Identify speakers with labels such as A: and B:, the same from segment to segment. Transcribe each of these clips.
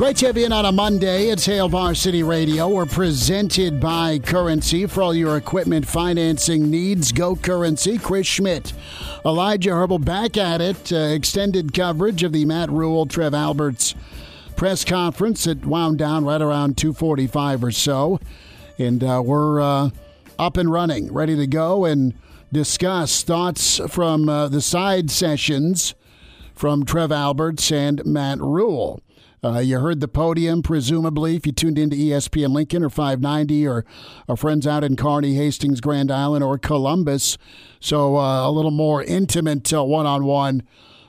A: Great to have you in on a Monday. It's Hail Varsity Radio. We're presented by Currency for all your equipment financing needs. Go Currency. Chris Schmidt, Elijah Herbal back at it. Uh, extended coverage of the Matt Rhule, Trev Alberts press conference. It wound down right around 2:45 or so, and uh, we're uh, up and running, ready to go and discuss thoughts from uh, the side sessions from Trev Alberts and Matt Rhule. Uh, you heard the podium, presumably, if you tuned into ESPN Lincoln or 590 or our friends out in Kearney, Hastings, Grand Island, or Columbus. So uh, a little more intimate one on one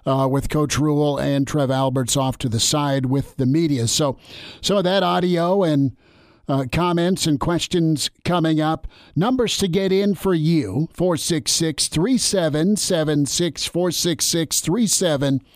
A: with Coach Rhule and Trev Alberts off to the side with the media. So some of that audio and uh, comments and questions coming up. Numbers to get in for you 466 3776 466 3776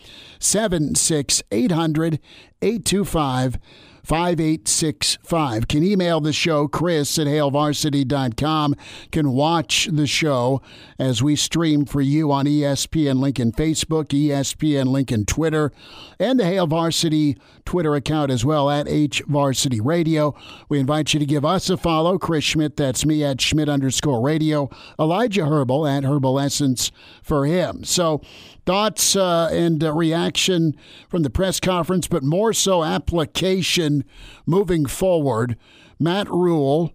A: 800 825 5865. Can email the show, Chris at hailvarsity.com. Can watch the show as we stream for you on ESPN Lincoln Facebook, ESPN Lincoln Twitter, and the Hail Varsity Twitter account as well at HVarsity Radio. We invite you to give us a follow. Chris Schmidt, that's me at Schmidt underscore radio. Elijah Herbal at Herbal Essence for him. So, thoughts uh, and uh, reaction from the press conference, but more so application moving forward. Matt Rhule,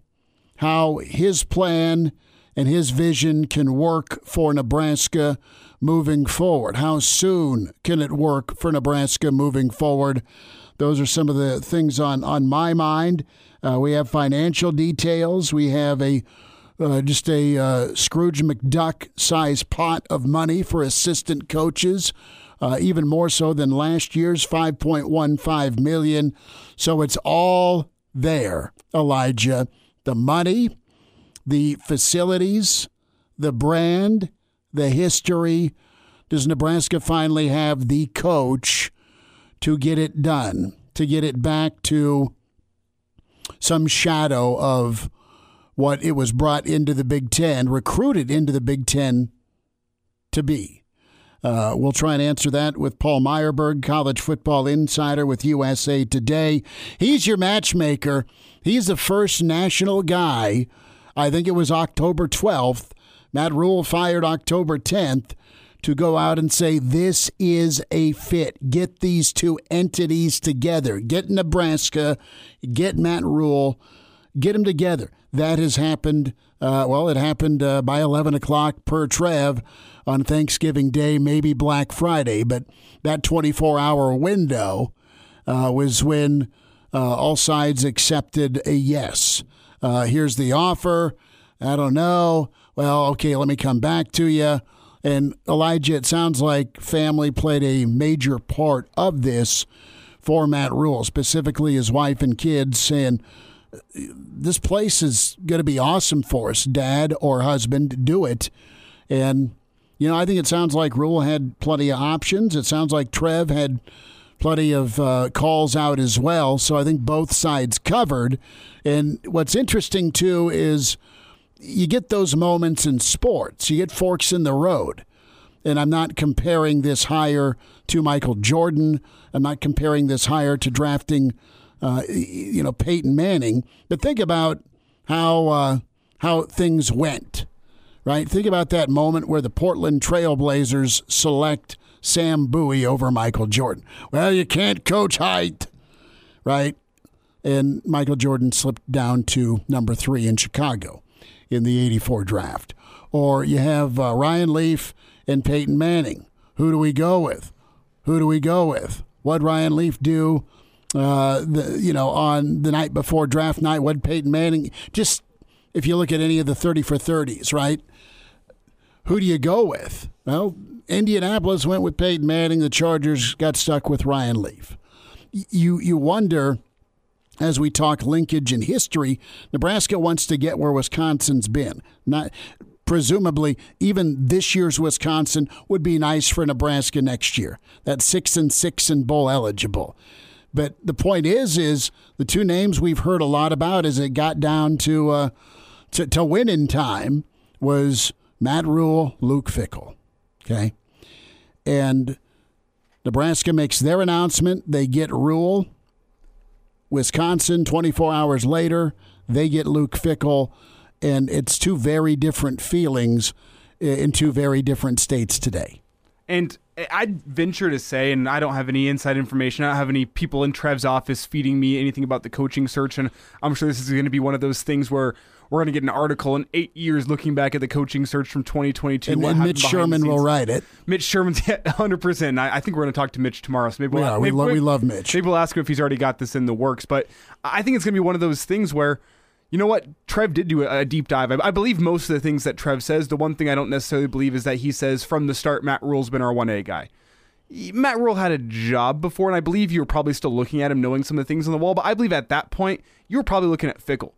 A: how his plan and his vision can work for Nebraska moving forward. How soon can it work for Nebraska moving forward? Those are some of the things on, on my mind. Uh, we have financial details. We have a uh, just a uh, Scrooge McDuck size pot of money for assistant coaches, uh, even more so than last year's 5.15 million. So it's all there, Elijah. The money, the facilities, the brand, the history. Does Nebraska finally have the coach to get it done, to get it back to some shadow of what it was brought into the Big Ten, recruited into the Big Ten to be. Uh, we'll try and answer that with Paul Myerberg, college football insider with USA Today. He's your matchmaker. He's the first national guy. I think it was October 12th. Matt Rhule fired October 10th to go out and say, This is a fit. Get these two entities together. Get Nebraska, get Matt Rhule, get them together that has happened. Uh, well, it happened uh, by 11 o'clock per Trev on Thanksgiving Day, maybe Black Friday, but that 24 hour window uh, was when uh, all sides accepted a yes. Uh, here's the offer. I don't know. Well, okay, let me come back to you. And Elijah, it sounds like family played a major part of this for Matt Rhule, specifically his wife and kids saying, this place is going to be awesome for us, dad or husband, do it. And, you know, I think it sounds like Rhule had plenty of options. It sounds like Trev had plenty of uh, calls out as well. So I think both sides covered. And what's interesting, too, is you get those moments in sports, you get forks in the road. And I'm not comparing this hire to Michael Jordan. I'm not comparing this hire to drafting uh, you know Peyton Manning. But think about how uh, how things went, right? Think about that moment where the Portland Trailblazers select Sam Bowie over Michael Jordan. Well, you can't coach height, right? and Michael Jordan slipped down to number three in Chicago in the 84 draft. Or you have uh, Ryan Leaf and Peyton Manning. Who do we go with? Who do we go with? What Ryan Leaf do? Uh, the you know on the night before draft night, what Peyton Manning? Just if you look at any of the thirty for thirties, right? Who do you go with? Well, Indianapolis went with Peyton Manning. The Chargers got stuck with Ryan Leaf. You you wonder as we talk linkage and history, Nebraska wants to get where Wisconsin's been. Not presumably even this year's Wisconsin would be nice for Nebraska next year. That six and six and bowl eligible. But the point is, is the two names we've heard a lot about as it got down to uh, to, to win in time was Matt Rhule, Luke Fickell. Okay, and Nebraska makes their announcement. They get Rhule. Wisconsin, 24 hours later, they get Luke Fickell, and it's two very different feelings in two very different states today.
B: And I'd venture to say, and I don't have any inside information. I don't have any people in Trev's office feeding me anything about the coaching search. And I'm sure this is going to be one of those things where we're going to get an article in eight years looking back at the coaching search from 2022.
A: And, and Mitch Sherman will write it.
B: Mitch Sherman's 100%. I, I think we're going to talk to Mitch tomorrow. So maybe
A: we'll,
B: yeah,
A: we,
B: maybe,
A: lo- we love Mitch.
B: Maybe we'll ask him if he's already got this in the works. But I think it's going to be one of those things where you know what? Trev did do a, deep dive. I, believe most of the things that Trev says. The one thing I don't necessarily believe is that he says from the start, Matt Rhule's been our 1A guy. Matt Rhule had a job before, and I believe you were probably still looking at him, knowing some of the things on the wall. But I believe at that point, you were probably looking at Fickell.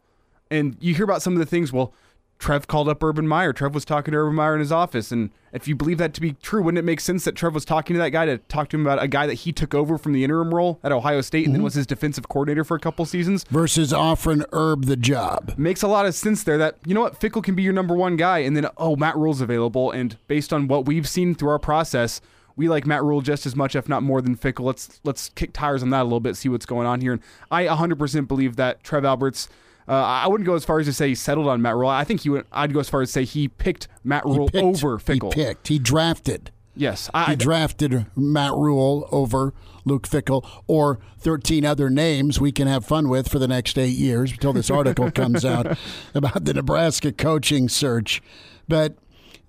B: And you hear about some of the things, well, Trev called up Urban Meyer. Trev was talking to Urban Meyer in his office. And if you believe that to be true, wouldn't it make sense that Trev was talking to that guy to talk to him about a guy that he took over from the interim role at Ohio State and mm-hmm. then was his defensive coordinator for a couple seasons?
A: Versus offering Herb the job.
B: Makes a lot of sense there that, you know what, Fickell can be your number one guy. And then, oh, Matt Rhule's available. And based on what we've seen through our process, we like Matt Rhule just as much, if not more, than Fickell. Let's let's kick tires on that a little bit, see what's going on here. And I 100% believe that Trev Alberts uh, I wouldn't go as far as to say he settled on Matt Rhule. I think he would. I'd go as far as to say he picked Matt Rhule picked, over Fickell.
A: He picked. He drafted.
B: Yes,
A: I, he drafted Matt Rhule over Luke Fickell or 13 other names we can have fun with for the next eight years until this article comes out about the Nebraska coaching search. But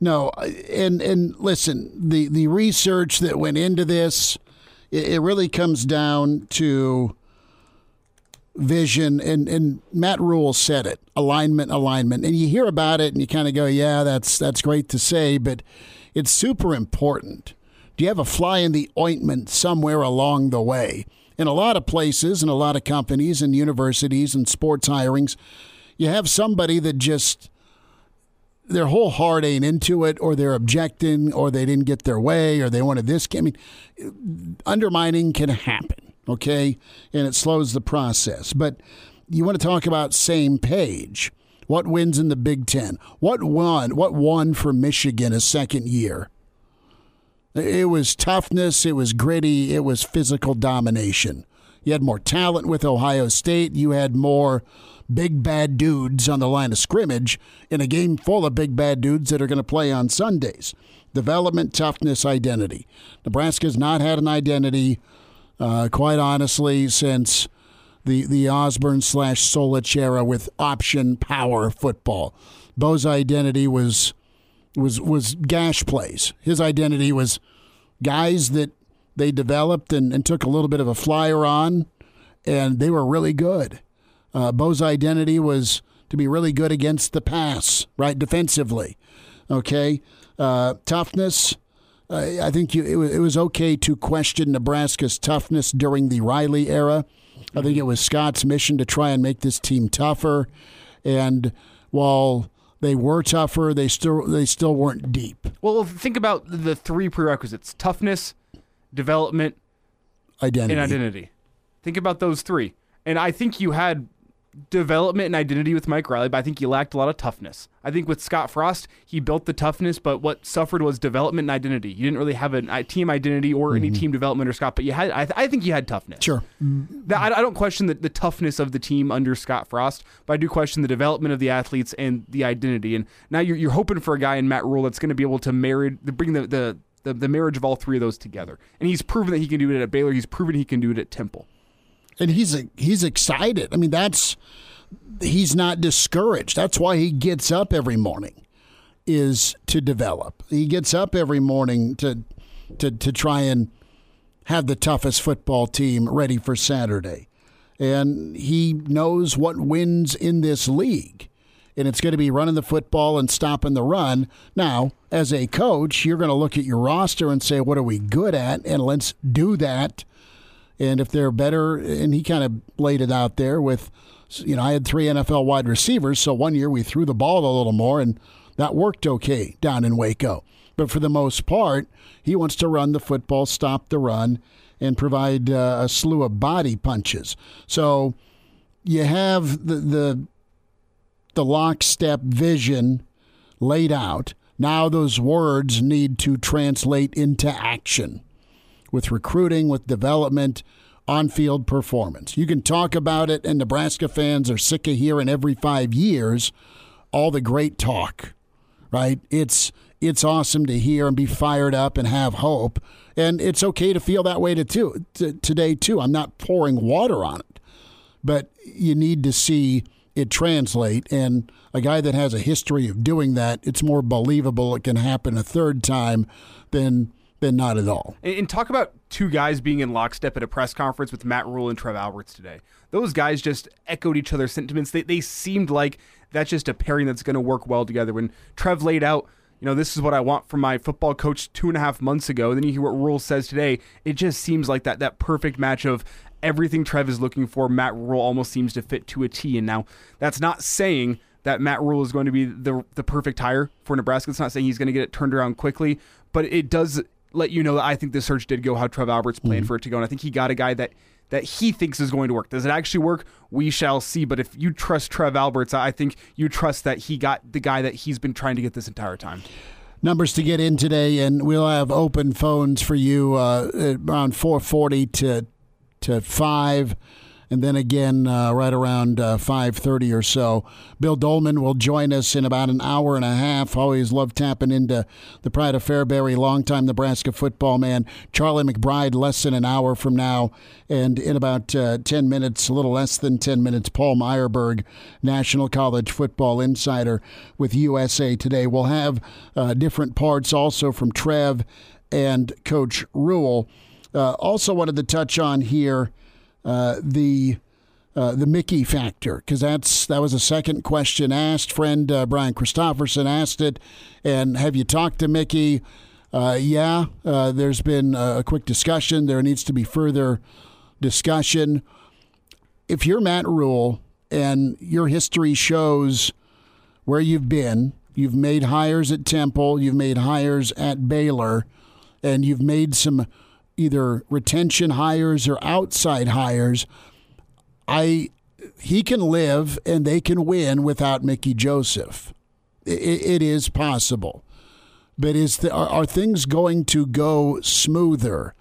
A: no, and and listen, the the research that went into this, it, it really comes down to vision and and Matt Rhule said it alignment alignment. And you hear about it and you kind of go yeah that's that's great to say but it's super important. Do you have a fly in the ointment somewhere along the way? In a lot of places and a lot of companies and universities and sports hirings you have somebody that just their whole heart ain't into it or they're objecting or they didn't get their way or they wanted this. I mean undermining can happen okay? And it slows the process. But you want to talk about same page. What wins in the Big Ten? What won? What won for Michigan a second year? It was toughness, it was gritty, it was physical domination. You had more talent with Ohio State. You had more big bad dudes on the line of scrimmage in a game full of big bad dudes that are going to play on Sundays. Development, toughness, identity. Nebraska's not had an identity uh, quite honestly, since the the Osborne slash Solich era with option power football. Bo's identity was was was gash plays. His identity was guys that they developed and, and took a little bit of a flyer on, and they were really good. Uh, Bo's identity was to be really good against the pass, right, defensively. Okay, uh, toughness I think you, it, was, it was okay to question Nebraska's toughness during the Riley era. I think it was Scott's mission to try and make this team tougher. And while they were tougher, they still they still weren't deep.
B: Well, think about the three prerequisites: toughness, development,
A: identity,
B: and identity. Think about those three. And I think you had development and identity with Mike Riley, but I think he lacked a lot of toughness. I think with Scott Frost, he built the toughness, but what suffered was development and identity. You didn't really have a, team identity or mm-hmm. any team development or Scott, but you had. I, th- I think you had toughness.
A: Sure.
B: I, I don't question the, the toughness of the team under Scott Frost, but I do question the development of the athletes and the identity. And now you're, you're hoping for a guy in Matt Rhule that's going to be able to marry, bring the, the the, the marriage of all three of those together. And he's proven that he can do it at Baylor. He's proven he can do it at Temple.
A: And he's he's excited. I mean, that's he's not discouraged. That's why he gets up every morning is to develop. He gets up every morning to to to try and have the toughest football team ready for Saturday. And he knows what wins in this league. And it's going to be running the football and stopping the run. Now, as a coach, you're going to look at your roster and say, what are we good at? And let's do that. And if they're better, and he kind of laid it out there with, you know, I had three NFL wide receivers. So one year we threw the ball a little more, and that worked okay down in Waco. But for the most part, he wants to run the football, stop the run, and provide uh, a slew of body punches. So you have the, the the lockstep vision laid out. Now those words need to translate into action with recruiting, with development, on field performance. You can talk about it, and Nebraska fans are sick of hearing every five years all the great talk, right? It's it's awesome to hear and be fired up and have hope. And it's okay to feel that way to too, to, today, too. I'm not pouring water on it, but you need to see it translate. And a guy that has a history of doing that, it's more believable it can happen a third time than than not at all.
B: And, and, talk about two guys being in lockstep at a press conference with Matt Rhule and Trev Alberts today. Those guys just echoed each other's sentiments. They, they seemed like that's just a pairing that's going to work well together. When Trev laid out you know, this is what I want from my football coach two and a half months ago. And then you hear what Rhule says today. It just seems like that that perfect match of everything Trev is looking for. Matt Rhule almost seems to fit to a T. And now that's not saying that Matt Rhule is going to be the the perfect hire for Nebraska. It's not saying he's going to get it turned around quickly, but it does let you know that I think the search did go how Trev Alberts planned mm-hmm. for it to go. And I think he got a guy that that he thinks is going to work. Does it actually work? We shall see. But if you trust Trev Alberts, I think you trust that he got the guy that he's been trying to get this entire time
A: numbers to get in today, and we'll have open phones for you uh, around 440 to to 5 and then again uh, right around uh, 5.30 or so bill dolman will join us in about an hour and a half. Always love tapping into the pride of fairbury longtime nebraska football man. Charlie mcbride less than an hour from now. And in about uh, 10 minutes a little less than 10 minutes paul myerberg national college football insider with usa today. We'll have uh, different parts also from trev and coach rhule. Uh, also wanted to touch on here uh, the uh, the Mickey factor because that's that was a second question asked. Friend uh, Brian Christopherson asked it, and have you talked to Mickey? Uh, yeah, uh, there's been a quick discussion. There needs to be further discussion. If you're Matt Rhule and your history shows where you've been, you've made hires at Temple, you've made hires at Baylor, and you've made some either retention hires or outside hires, I he can live and they can win without Mickey Joseph. it, it is possible, but is the, are, are things going to go smoother?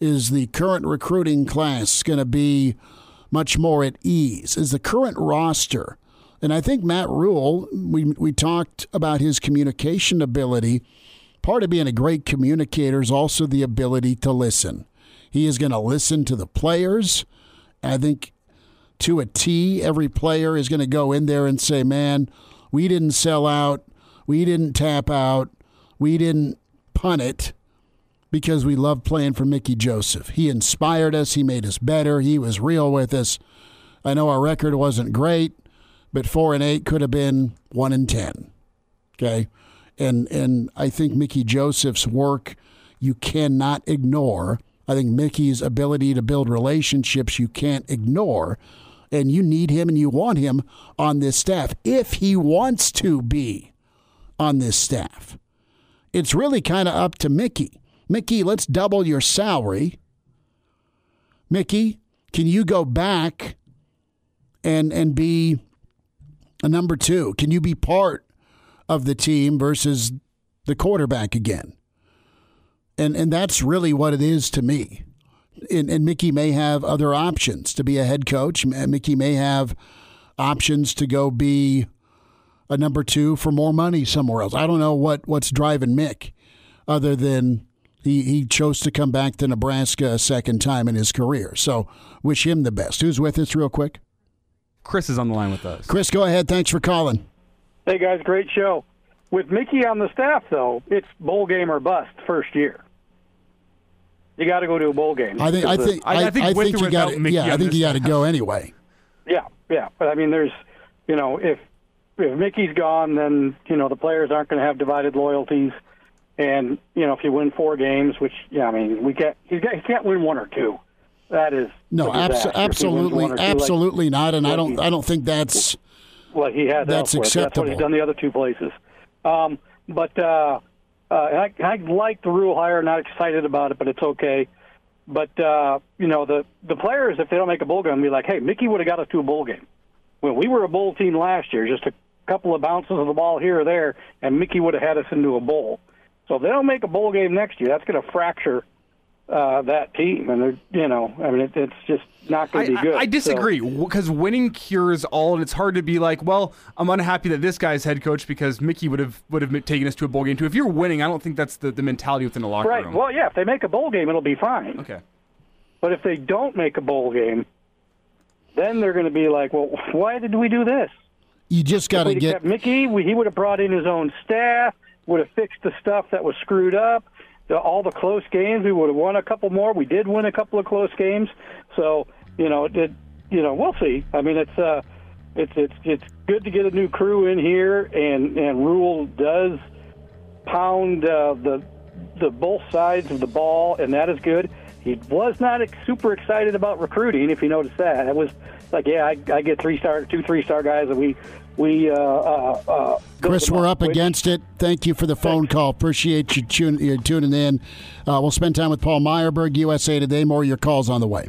A: Is the current recruiting class going to be much more at ease? Is the current roster? And I think Matt Rhule, we we talked about his communication ability Part of being a great communicator is also the ability to listen. He is going to listen to the players. I think to a T, every player is going to go in there and say, man, we didn't sell out. We didn't tap out. We didn't punt it because we love playing for Mickey Joseph. He inspired us. He made us better. He was real with us. I know our record wasn't great, but four and eight could have been one and ten. Okay and and I think Mickey Joseph's work you cannot ignore. I think Mickey's ability to build relationships you can't ignore. And you need him and you want him on this staff if he wants to be on this staff. It's really kind of up to Mickey. Mickey, let's double your salary. Mickey, can you go back and and be a number 2? Can you be part of the team versus the quarterback again. And and that's really what it is to me. And, and Mickey may have other options to be a head coach. Mickey may have options to go be a number two for more money somewhere else. I don't know what, what's driving Mick other than He, he chose to come back to Nebraska a second time in his career. So wish him the best. Who's with us, real quick?
B: Chris is on the line with us.
A: Chris, go ahead. Thanks for calling.
C: Hey, guys, great show. With Mickey on the staff, though, it's bowl game or bust first year. You got to go to a bowl game.
A: I think. I think. I, I think, I think you got. Yeah, I think you got to go anyway.
C: Yeah, yeah. But I mean, there's, you know, if if Mickey's gone, then you know the players aren't going to have divided loyalties. And you know, if you win four games, which yeah, I mean, we get he can't win one or two. That is
A: no, abs- absolutely, absolutely like, not. And I don't, I don't think that's
C: what he has.
A: That's
C: elsewhere.
A: acceptable.
C: That's what he's done the other two places. Um, but uh, uh, I, I like the Rhule hire. Not excited about it, but it's okay. But uh, you know, the the players, if they don't make a bowl game, be like, hey, Mickey would have got us to a bowl game. When we were a bowl team last year, just a couple of bounces of the ball here or there, and Mickey would have had us into a bowl. So if they don't make a bowl game next year, that's going to fracture uh, that team, and you know, I mean, it, it's just not going to be good.
B: I, I disagree because so. winning cures all, and it's hard to be like, well, I'm unhappy that this guy's head coach because Mickey would have would have taken us to a bowl game too. If you're winning, I don't think that's the, the mentality within the locker
C: right.
B: room.
C: Right. Well, yeah, if they make a bowl game, it'll be fine.
B: Okay.
C: But if they don't make a bowl game, then they're going to be like, well, why did we do this?
A: You just got to get
C: Mickey. He would have brought in his own staff, would have fixed the stuff that was screwed up the, all the close games. We would have won a couple more. We did win a couple of close games. So you know, it, you know, we'll see. I mean, it's uh, it's it's it's good to get a new crew in here, and and Rhule does pound uh, the the both sides of the ball, and that is good. He was not super excited about recruiting, if you notice that. It was like, yeah, I, I get three star, two three star guys, and we we uh, uh, uh,
A: Chris, we're up against it. Thank you for the phone Thanks. call. Appreciate you tuning, tuning in. Uh, we'll spend time with Paul Myerberg, USA Today. More of your calls on the way.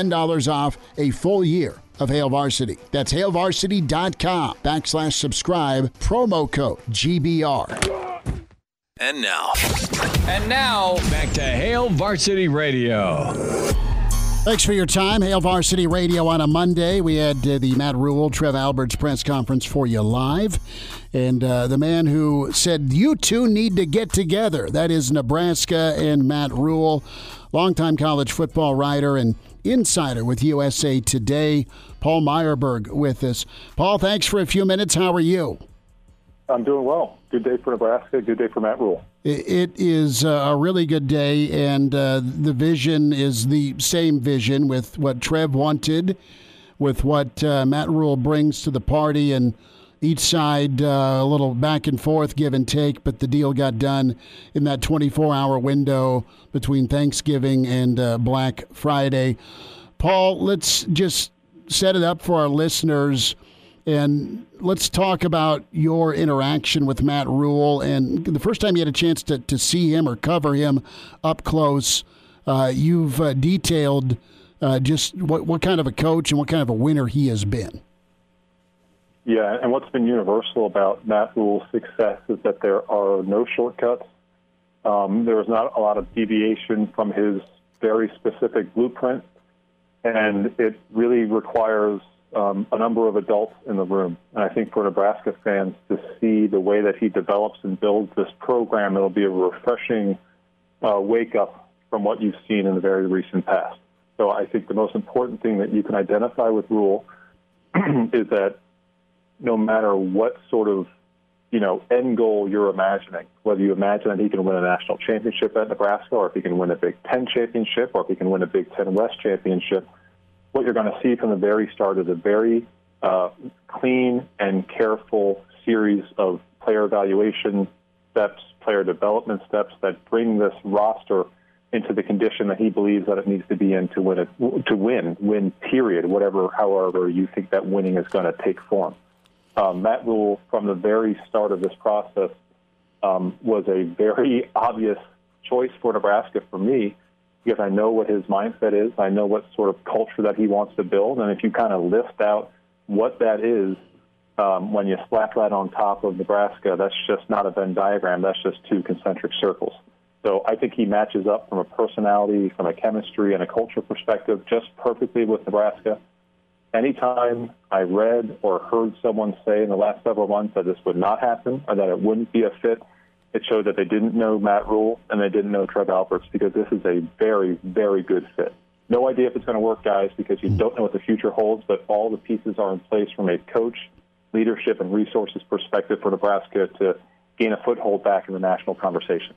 A: $10 off a full year of Hail Varsity. That's hailvarsity.com backslash subscribe, promo code GBR.
D: And now.
E: And now, back to Hail Varsity Radio.
A: Thanks for your time. Hail Varsity Radio on a Monday. We had uh, the Matt Rhule, Trev Alberts press conference for you live. And uh, the man who said, You two need to get together. That is Nebraska and Matt Rhule, longtime college football writer and insider with USA Today. Paul Myerberg, with us. Paul, thanks for a few minutes. How are you?
F: I'm doing well. Good day for Nebraska. Good day for Matt Rhule.
A: It is a really good day, and uh, the vision is the same vision with what Trev wanted, with what uh, Matt Rhule brings to the party, and each side uh, a little back and forth, give and take, but the deal got done in that 24 hour window between Thanksgiving and uh, Black Friday. Paul, let's just set it up for our listeners and let's talk about your interaction with Matt Rhule. and the first time you had a chance to, to see him or cover him up close. Uh, you've uh, detailed uh, just what, what kind of a coach and what kind of a winner he has been.
F: Yeah, and what's been universal about Matt Rhule's success is that there are no shortcuts. Um, there is not a lot of deviation from his very specific blueprint, and it really requires um, a number of adults in the room. And I think for Nebraska fans to see the way that he develops and builds this program, it'll be a refreshing uh, wake up from what you've seen in the very recent past. So I think the most important thing that you can identify with Rhule is that no matter what sort of you know end goal you're imagining, whether you imagine that he can win a national championship at Nebraska, or if he can win a Big Ten championship, or if he can win a Big Ten West championship, what you're going to see from the very start is a very uh, clean and careful series of player evaluation steps, player development steps that bring this roster into the condition that he believes that it needs to be in to win it, to win, win period, whatever, however you think that winning is going to take form um, Matt Rhule, from the very start of this process, um, was a very obvious choice for Nebraska for me because I know what his mindset is. I know what sort of culture that he wants to build. And if you kind of list out what that is, um, when you slap that on top of Nebraska, that's just not a Venn diagram. That's just two concentric circles. So I think he matches up from a personality, from a chemistry, and a culture perspective just perfectly with Nebraska. Anytime I read or heard someone say in the last several months that this would not happen or that it wouldn't be a fit, it showed that they didn't know Matt Rhule and they didn't know Trev Alberts because this is a very, very good fit. No idea if it's going to work, guys, because you don't know what the future holds, but all the pieces are in place from a coach, leadership, and resources perspective for Nebraska to gain a foothold back in the national conversation.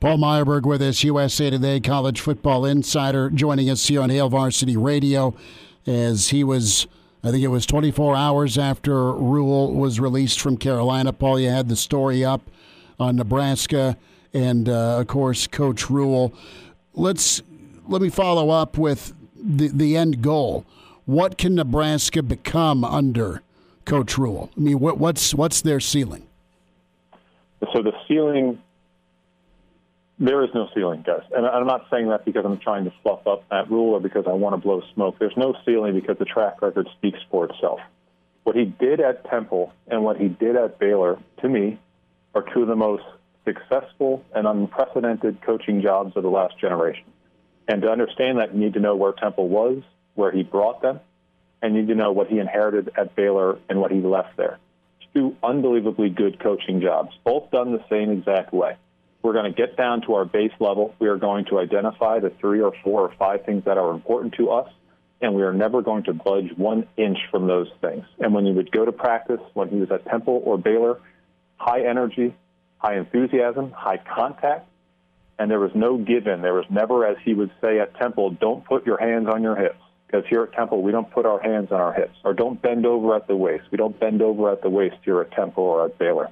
A: Paul Myerberg with us, USA Today college football insider, joining us here on Hail Varsity Radio as he was, I think it was 24 hours after Rhule was released from Carolina. Paul, you had the story up on Nebraska and, uh, of course, Coach Rhule. Let's let me follow up with the the end goal. What can Nebraska become under Coach Rhule? I mean, what, what's what's their ceiling?
F: So the ceiling there is no ceiling, guys. And I'm not saying that because I'm trying to fluff up that Rhule or because I want to blow smoke. There's no ceiling because the track record speaks for itself. What he did at Temple and what he did at Baylor, to me, are two of the most successful and unprecedented coaching jobs of the last generation. And to understand that, you need to know where Temple was, where he brought them, and you need to know what he inherited at Baylor and what he left there. Two unbelievably good coaching jobs, both done the same exact way. We're going to get down to our base level. We are going to identify the three or four or five things that are important to us, and we are never going to budge one inch from those things. And when you would go to practice, when he was at Temple or Baylor, high energy, high enthusiasm, high contact, and there was no given. There was never, as he would say at Temple, don't put your hands on your hips. Because here at Temple, we don't put our hands on our hips. Or don't bend over at the waist. We don't bend over at the waist here at Temple or at Baylor.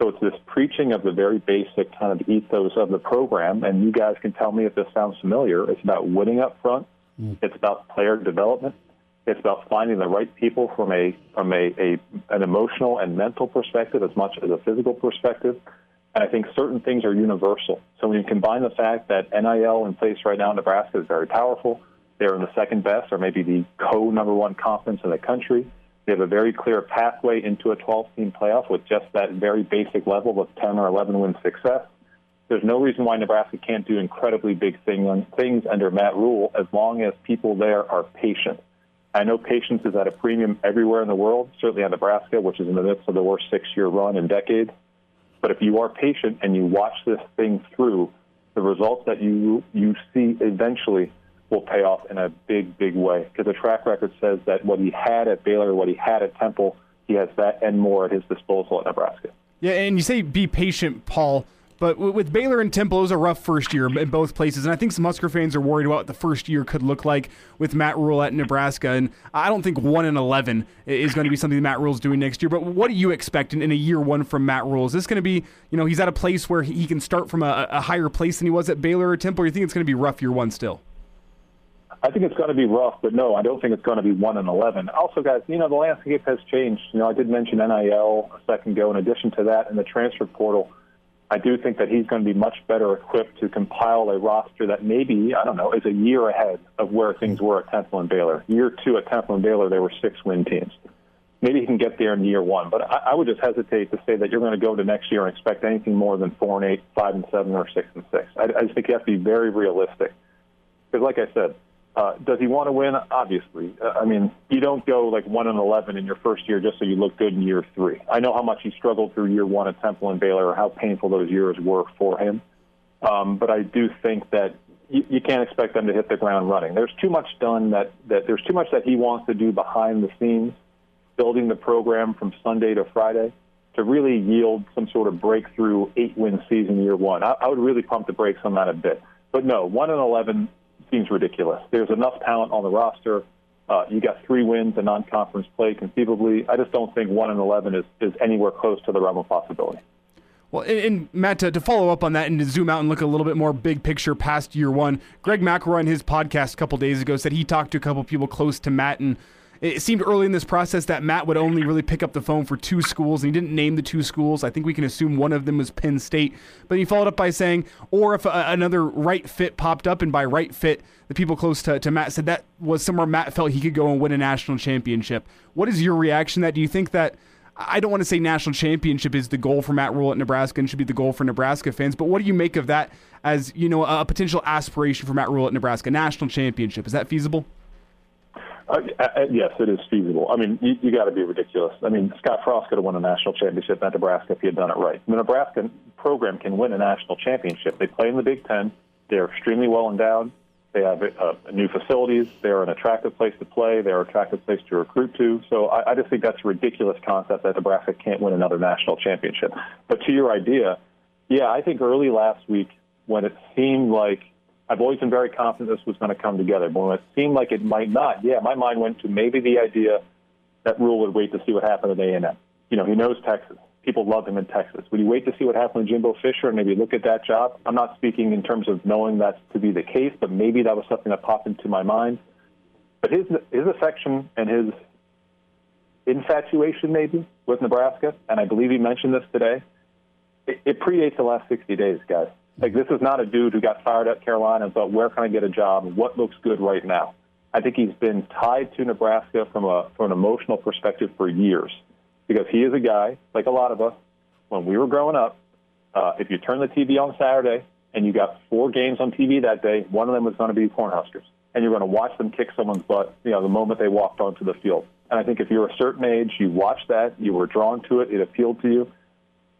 F: So it's this preaching of the very basic kind of ethos of the program, and you guys can tell me if this sounds familiar. It's about winning up front. Mm. It's about player development. It's about finding the right people from a from a, a an emotional and mental perspective as much as a physical perspective. And I think certain things are universal. So when you combine the fact that NIL in place right now in Nebraska is very powerful, they're in the second best or maybe the co number one conference in the country. They have a very clear pathway into a 12 team playoff with just that very basic level of 10 or 11 win success. There's no reason why Nebraska can't do incredibly big thing, things under Matt Rhule as long as people there are patient. I know patience is at a premium everywhere in the world, certainly in Nebraska, which is in the midst of the worst six year run in decades. But if you are patient and you watch this thing through, the results that you you see eventually will pay off in a big, big way because the track record says that what he had at Baylor, what he had at Temple, he has that and more at his disposal at Nebraska.
B: Yeah, and you say be patient, Paul. But with Baylor and Temple, it was a rough first year in both places, and I think some Husker fans are worried about what the first year could look like with Matt Rhule at Nebraska. And I don't think one in eleven is going to be something Matt Rhule's doing next year. But what do you expect in, a year one from Matt Rhule? Is this going to be, you know, he's at a place where he can start from a, a higher place than he was at Baylor or Temple? Or you think it's going to be rough year one still?
F: I think it's going to be rough, but no, I don't think it's going to be one and eleven. Also, guys, you know the landscape has changed. You know, I did mention NIL a second ago. In addition to that, in the transfer portal, I do think that he's going to be much better equipped to compile a roster that maybe I don't know is a year ahead of where things were at Temple and Baylor. Year two at Temple and Baylor, they were six-win teams. Maybe he can get there in year one, but I, I would just hesitate to say that you're going to go to next year and expect anything more than four and eight, five and seven, or six and six. I, I just think you have to be very realistic. Because, like I said, uh, does he want to win? Obviously. Uh, I mean, you don't go like one and eleven in your first year just so you look good in year three. I know how much he struggled through year one at Temple and Baylor, or how painful those years were for him. Um, but I do think that you, you can't expect them to hit the ground running. There's too much done that that there's too much that he wants to do behind the scenes, building the program from Sunday to Friday to really yield some sort of breakthrough eight-win season year one. I, I would really pump the brakes on that a bit. But no, one and eleven seems ridiculous. There's enough talent on the roster. Uh, you got three wins in non-conference play conceivably. I just don't think one and eleven is, is anywhere close to the realm of possibility.
B: Well, and, and Matt, to, to, follow up on that and to zoom out and look a little bit more big picture past year one, Greg McElroy on his podcast a couple days ago said he talked to a couple people close to Matt and it seemed early in this process that Matt would only really pick up the phone for two schools, and he didn't name the two schools. I think we can assume one of them was Penn State. But he followed up by saying, or if a, another right fit popped up, and by right fit, the people close to, to Matt said that was somewhere Matt felt he could go and win a national championship. What is your reaction to that? Do you think that? I don't want to say national championship is the goal for Matt Rhule at Nebraska and should be the goal for Nebraska fans, but what do you make of that as you know a potential aspiration for Matt Rhule at Nebraska, national championship? Is that feasible?
F: Uh, uh, yes, it is feasible. I mean, you, you got to be ridiculous. I mean, Scott Frost could have won a national championship at Nebraska if he had done it right. The Nebraska program can win a national championship. They play in the Big Ten. They're extremely well endowed. They have uh, new facilities. They're an attractive place to play. They're an attractive place to recruit to. So I, I just think that's a ridiculous concept that Nebraska can't win another national championship. But to your idea, yeah, I think early last week when it seemed like I've always been very confident this was going to come together. But when it seemed like it might not, yeah, my mind went to maybe the idea that Rhule would wait to see what happened at A&M. You know, he knows Texas. People love him in Texas. Would he wait to see what happened to Jimbo Fisher and maybe look at that job? I'm not speaking in terms of knowing that's to be the case, but maybe that was something that popped into my mind. But his his affection and his infatuation, maybe, with Nebraska, and I believe he mentioned this today, it, it predates the last 60 days, guys. Like this is not a dude who got fired at Carolina and thought, where can I get a job? What looks good right now? I think he's been tied to Nebraska from a from an emotional perspective for years, because he is a guy like a lot of us. When we were growing up, uh, if you turn the TV on Saturday and you got four games on TV that day, one of them was going to be Cornhuskers, and you're going to watch them kick someone's butt. You know, the moment they walked onto the field. And I think if you're a certain age, you watched that, you were drawn to it, it appealed to you.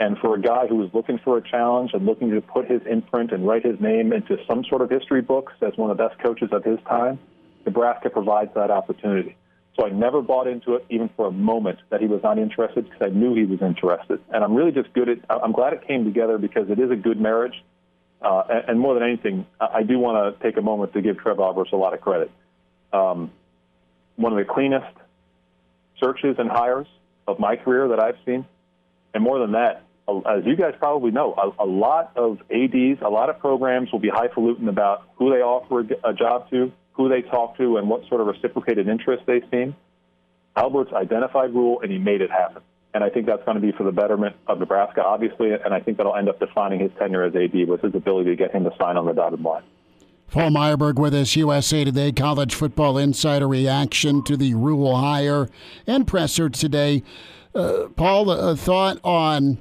F: And for a guy who was looking for a challenge and looking to put his imprint and write his name into some sort of history books as one of the best coaches of his time, Nebraska provides that opportunity. So I never bought into it, even for a moment, that he was not interested because I knew he was interested. And I'm really just good at. I'm glad it came together because it is a good marriage. Uh, and, and more than anything, I do want to take a moment to give Trev Alberts a lot of credit. Um, one of the cleanest searches and hires of my career that I've seen. And more than that, as you guys probably know, a, a lot of ADs, a lot of programs will be highfalutin about who they offer a job to, who they talk to, and what sort of reciprocated interest they seem. Alberts identified Rhule, and he made it happen. And I think that's going to be for the betterment of Nebraska, obviously, and I think that'll end up defining his tenure as AD with his ability to get him to sign on the dotted line.
A: Paul Myerberg with us, USA Today College Football Insider reaction to the Rhule hire and presser today. Uh, Paul, a thought on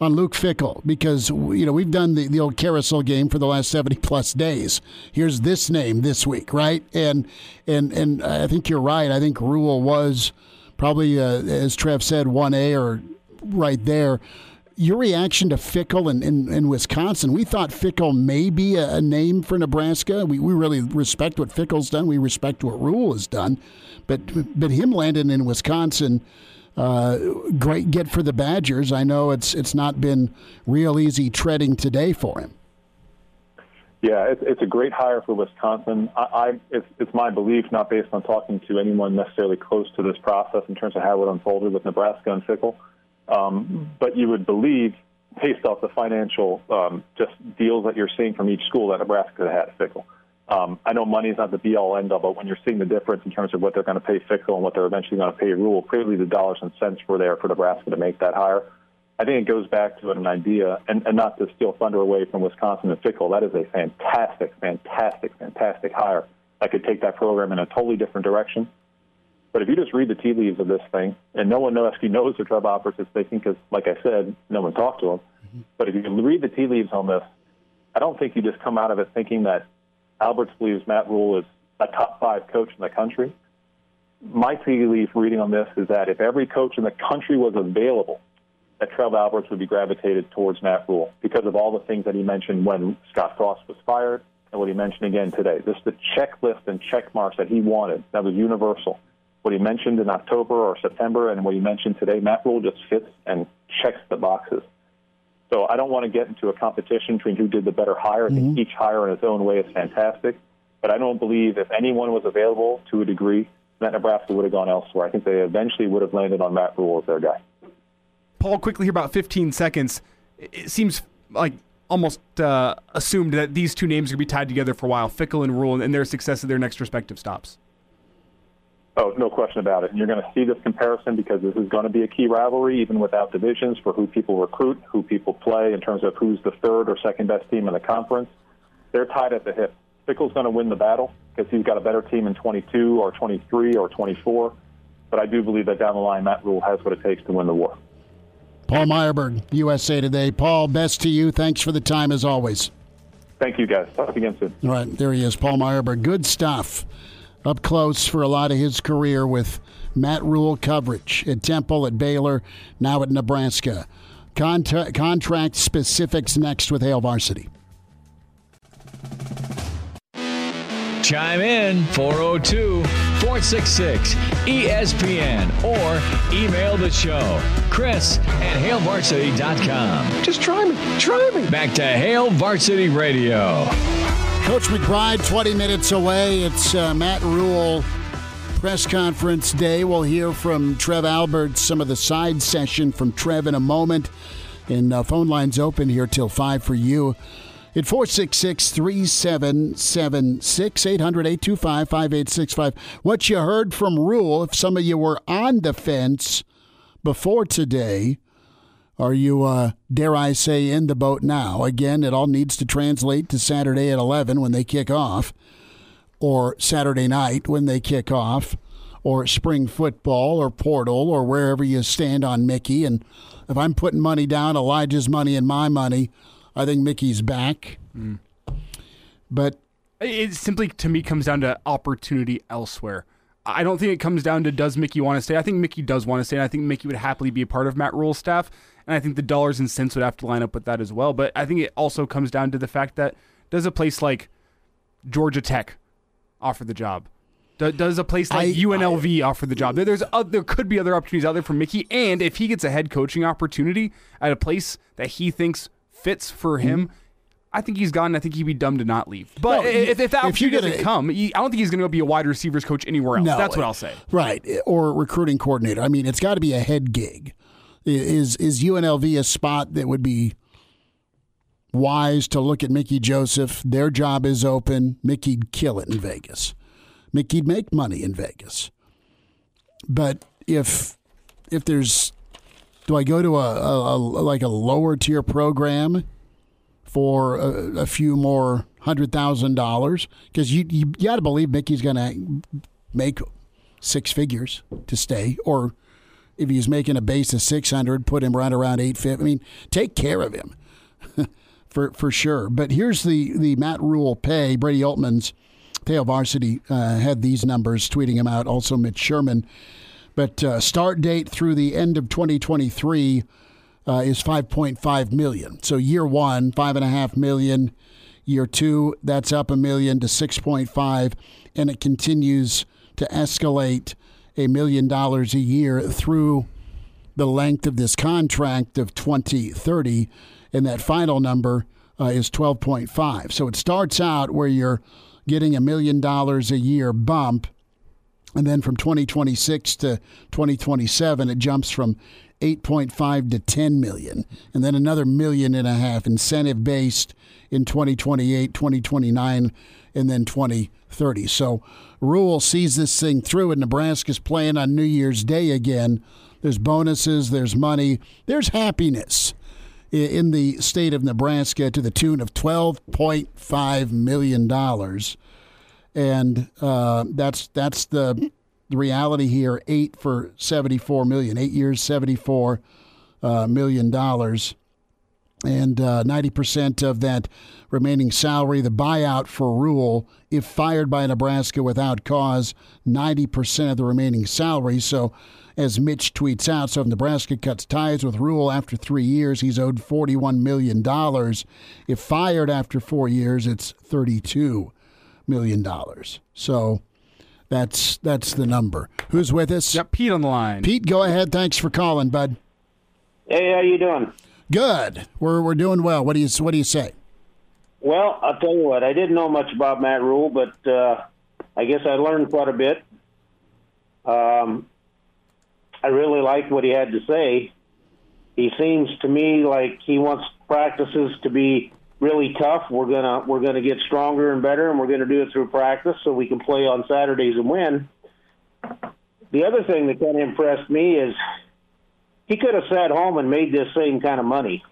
A: on Luke Fickell because you know we've done the, the old carousel game for the last seventy plus days. Here's this name this week, right? And and and I think you're right. I think Rhule was probably uh, as Trev said one A or right there. Your reaction to Fickell in, in, in, Wisconsin, we thought Fickell may be a, a, name for Nebraska. We, we really respect what Fickell's done. We respect what Rhule has done. But, but him landing in Wisconsin, uh, great get for the Badgers. I know it's it's not been real easy treading today for him.
F: Yeah, it's, it's a great hire for Wisconsin. I, I it's, it's my belief, not based on talking to anyone necessarily close to this process in terms of how it unfolded with Nebraska and Fickell, um, but you would believe, based off the financial um, just deals that you're seeing from each school, that Nebraska had Fickell. Um, I know money is not the be all end all, but when you're seeing the difference in terms of what they're going to pay Fickell and what they're eventually going to pay Rhule, clearly the dollars and cents were there for Nebraska to make that hire. I think it goes back to an idea, and, and not to steal thunder away from Wisconsin and Fickell. That is a fantastic, fantastic, fantastic hire I could take that program in a totally different direction. But if you just read the tea leaves of this thing, and no one knows, actually knows what Trev Alberts is thinking, because, like I said, no one talked to him. Mm-hmm. But if you read the tea leaves on this, I don't think you just come out of it thinking that Alberts believes Matt Rhule is a top five coach in the country. My tea leaf reading on this is that if every coach in the country was available, that Trev Alberts would be gravitated towards Matt Rhule because of all the things that he mentioned when Scott Frost was fired and what he mentioned again today. This the checklist and check marks that he wanted. That was universal. What he mentioned in October or September and what he mentioned today, Matt Rhule just fits and checks the boxes. So I don't want to get into a competition between who did the better hire. I think mm-hmm. each hire in its own way is fantastic. But I don't believe if anyone was available to a degree, that Nebraska would have gone elsewhere. I think they eventually would have landed on Matt Rhule as their guy.
B: Paul, quickly here, about 15 seconds. It seems like almost uh, assumed that these two names are going to be tied together for a while, Fickell and Rhule, and their success at their next respective stops.
F: Oh, no question about it. And you're going to see this comparison because this is going to be a key rivalry, even without divisions, for who people recruit, who people play, in terms of who's the third or second best team in the conference. They're tied at the hip. Fickell's going to win the battle because he's got a better team in 22 or 23 or 24. But I do believe that down the line, Matt Rhule has what it takes to win the war.
A: Paul Myerberg, USA Today. Paul, best to you. Thanks for the time as always.
F: Thank you, guys. Talk again soon.
A: All right, there he is, Paul Myerberg. Good stuff up close for a lot of his career with Matt Rhule coverage at Temple, at Baylor, now at Nebraska. Contra- contract specifics next with Hail Varsity.
E: Chime in 402 466 ESPN or email the show, Chris at HailVarsity.com.
A: Just try me. Try me.
E: Back to Hail Varsity Radio.
A: Coach McBride, 20 minutes away. It's uh, Matt Rhule press conference day. We'll hear from Trev Albert, some of the side session from Trev in a moment. And uh, phone lines open here till 5 for you. At 466 3776 800 825 5865. What you heard from Rhule, if some of you were on the fence before today, are you, uh, dare I say, in the boat now? Again, it all needs to translate to Saturday at 11 when they kick off, or Saturday night when they kick off, or spring football, or portal, or wherever you stand on Mickey. And if I'm putting money down, Elijah's money and my money, I think Mickey's back. Mm. But
B: it simply, to me, comes down to opportunity elsewhere. I don't think it comes down to does Mickey want to stay. I think Mickey does want to stay. And I think Mickey would happily be a part of Matt Rhule's staff and I think the dollars and cents would have to line up with that as well. But I think it also comes down to the fact that does a place like Georgia Tech offer the job? Does a place like I, UNLV I, offer the job? There's uh, there could be other opportunities out there for Mickey, and if he gets a head coaching opportunity at a place that he thinks fits for him, mm-hmm. I think he's gone. I think he'd be dumb to not leave. But well, if, if that opportunity if doesn't come, I don't think he's going to be a wide receivers coach anywhere else. No, That's what I'll say.
A: Right, or recruiting coordinator. I mean, it's got to be a head gig. Is is UNLV a spot that would be wise to look at Mickey Joseph? Their job is open. Mickey'd kill it in Vegas. Mickey'd make money in Vegas. But if if there's do I go to a, a, a like a lower tier program for a, a few more hundred thousand dollars? Because you you, you got to believe Mickey's going to make six figures to stay, or if he's making a base of 600, put him right around 850. I mean, take care of him for for sure. But here's the the Matt Rhule pay. Brady Oltmans, Hail Varsity uh, had these numbers, tweeting him out. Also, Mitch Sherman. But uh, start date through the end of 2023 uh, is 5.5 million. So year one, five and a half million. Year two, that's up a million to 6.5, and it continues to escalate a million dollars a year through the length of this contract of 2030, and that final number uh, is 12.5. So it starts out where you're getting a million dollars a year bump, and then from 2026 to 2027, it jumps from 8.5 to 10 million, and then another million and a half incentive based in 2028, 2029, and then 2030. So Rhule sees this thing through, and Nebraska's playing on New Year's Day again. There's bonuses, there's money, there's happiness in the state of Nebraska to the tune of $12.5 million. And uh, that's that's the, reality here. Eight for seventy-four million. Eight years, seventy-four uh, million dollars and uh, 90% of that remaining salary, the buyout for Rhule, if fired by Nebraska without cause, 90% of the remaining salary. So, as Mitch tweets out, so if Nebraska cuts ties with Rhule after three years, he's owed $41 million. If fired after four years, it's $32 million. So, that's that's the number. Who's with us?
B: Yep, Pete on the line.
A: Pete, go ahead. Thanks for calling, bud.
D: Hey, how you doing?
A: Good. We're we're doing well. What do you what do you say?
D: Well, I'll tell you what. I didn't know much about Matt Rhule, but uh, I guess I learned quite a bit. Um, I really like what he had to say. He seems to me like he wants practices to be really tough. We're gonna we're gonna get stronger and better, and we're gonna do it through practice so we can play on Saturdays and win. the other thing that kind of impressed me is he could have sat home and made this same kind of money.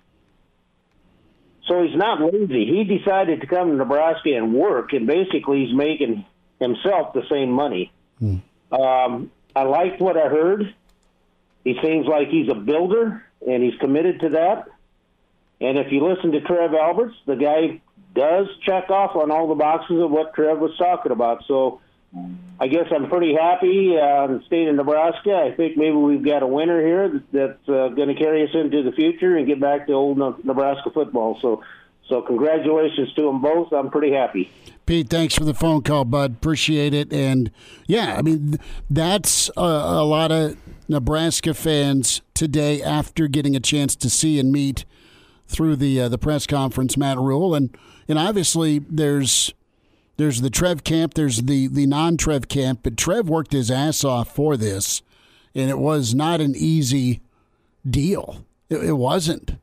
D: So he's not lazy. He decided to come to Nebraska and work, and basically he's making himself the same money. Hmm. Um, I liked what I heard. He seems like he's a builder, and he's committed to that. And if you listen to Trev Alberts, the guy does check off on all the boxes of what Trev was talking about. So I guess I'm pretty happy uh, the state of Nebraska. I think maybe we've got a winner here that's uh, going to carry us into the future and get back to old Nebraska football. So, so congratulations to them both. I'm pretty happy.
A: Pete, thanks for the phone call, bud. Appreciate it. And yeah, I mean that's a, a lot of Nebraska fans today after getting a chance to see and meet through the uh, the press conference Matt Rhule and and obviously there's there's the Trev camp, there's the the non-Trev camp, but Trev worked his ass off for this and it was not an easy deal. It, it wasn't.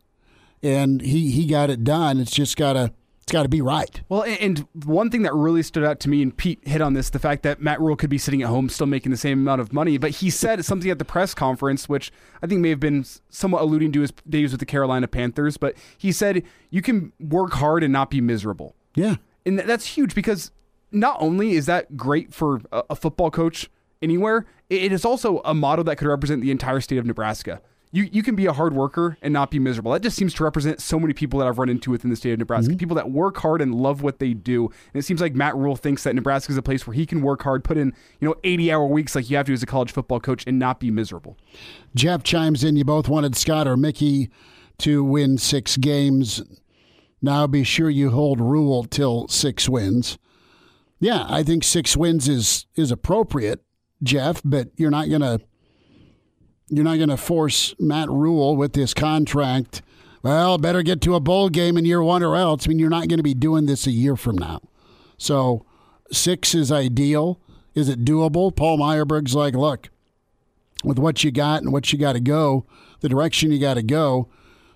A: And he he got it done. It's just got to it's got to be right.
B: Well, and one thing that really stood out to me, and Pete hit on this, the fact that Matt Rhule could be sitting at home still making the same amount of money, but he said something at the press conference, which I think may have been somewhat alluding to his days with the Carolina Panthers, but he said you can work hard and not be miserable.
A: Yeah.
B: And that's huge because not only is that great for a football coach anywhere, it is also a model that could represent the entire state of Nebraska you you can be a hard worker and not be miserable. That just seems to represent so many people that I've run into within the state of Nebraska. Mm-hmm. People that work hard and love what they do. And it seems like Matt Rhule thinks that Nebraska is a place where he can work hard, put in you know 80 hour weeks like you have to as a college football coach, and not be miserable.
A: Jeff chimes in. You both wanted Scott or Mickey to win six games. Now be sure you hold Rhule till six wins. Yeah, I think six wins is is appropriate, Jeff, but you're not to you're not to force Matt Rhule with this contract. Well, better get to a bowl game in year one or else. I mean, you're not going to be doing this a year from now. So six is ideal. Is it doable? Paul Myerberg's like, look, with what you got and what you got to go, the direction you got to go,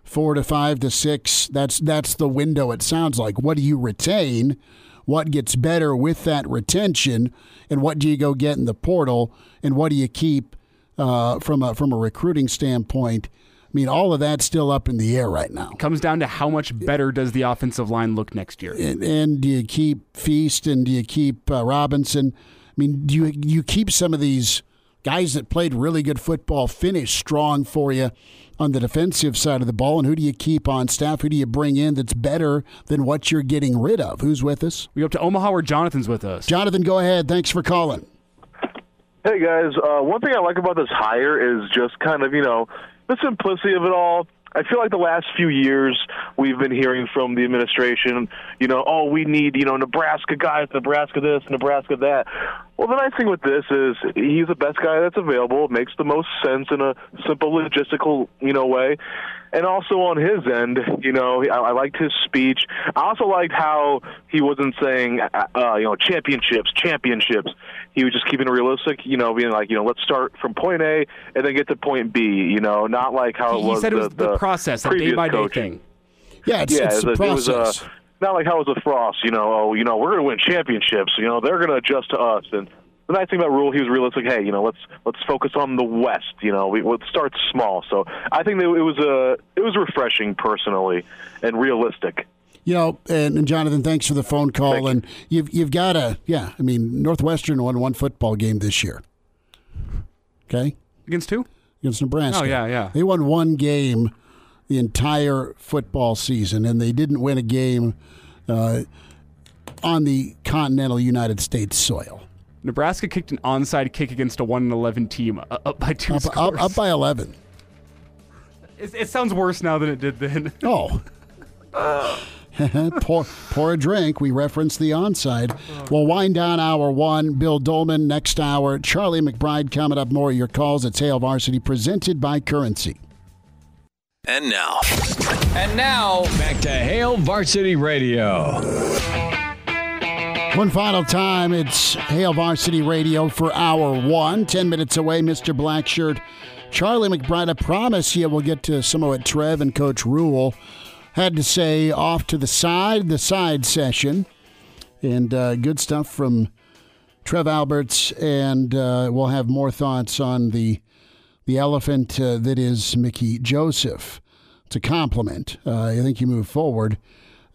A: four to five to six. That's that's the window. It sounds like. What do you retain? What gets better with that retention, and what do you go get in the portal, and what do you keep uh, from a from a recruiting standpoint. I mean, all of that's still up in the air right now.
B: Comes down to how much better does the offensive line look next year?
A: And, and do you keep Feast and do you keep uh, Robinson? I mean, do you you keep some of these guys that played really good football finish strong for you on the defensive side of the ball? And who do you keep on staff? Who do you bring in that's better than what you're getting rid of? Who's with us?
B: We go up to Omaha where Jonathan's with us.
A: Jonathan, go ahead. Thanks for calling.
G: Hey guys, uh, one thing I like about this hire is just kind of you know the simplicity of it all. I feel like the last few years we've been hearing from the administration, you know, oh, we need, you know, Nebraska guys, Nebraska this, Nebraska that. Well, the nice thing with this is he's the best guy that's available. It makes the most sense in a simple logistical, you know, way and also on his end, you know, I, I liked his speech. I also liked how he wasn't saying, uh, uh, you know, championships, championships. He was just keeping it realistic, you know, being like, you know, let's start from point A and then get to point B. You know, not like how
B: he,
G: it was.
B: He said
G: the,
B: it was the, the process, a day by day thing.
A: Yeah, it's, yeah, it's the process. It was, uh,
G: not like how it was with Frost. You know, oh, you know, we're going to win championships. You know, they're going to adjust to us and the nice thing about Rhule, he was realistic. Hey, you know, let's let's focus on the West. You know, we let's start small. So I think that it was a it was refreshing personally and realistic.
A: You know, and, and Jonathan, thanks for the phone call. Thank and you. you've you've got a yeah. I mean, Northwestern won one football game this year. Okay,
B: against who?
A: Against Nebraska.
B: Oh yeah, yeah.
A: They won one game the entire football season, and they didn't win a game uh, on the continental United States soil.
B: Nebraska kicked an onside kick against a 1 11 team uh, up by two
A: up,
B: scores.
A: Up, up by 11.
B: It, it, sounds worse now than it did then.
A: Oh. pour, pour a drink. We reference the onside. We'll wind down hour one. Bill Dolman next hour. Charlie McBride coming up. More of your calls at Hail Varsity presented by Currency.
E: And now. And now, back to Hail Varsity Radio.
A: One final time, it's Hail Varsity Radio for hour one. Ten minutes away, Mr. Blackshirt. Charlie McBride, I promise you we'll get to some of what Trev and Coach Rhule had to say off to the side, the side session. And uh, good stuff from Trev Alberts, and uh, we'll have more thoughts on the the elephant uh, that is Mickey Joseph. It's a compliment. Uh, I think you move forward.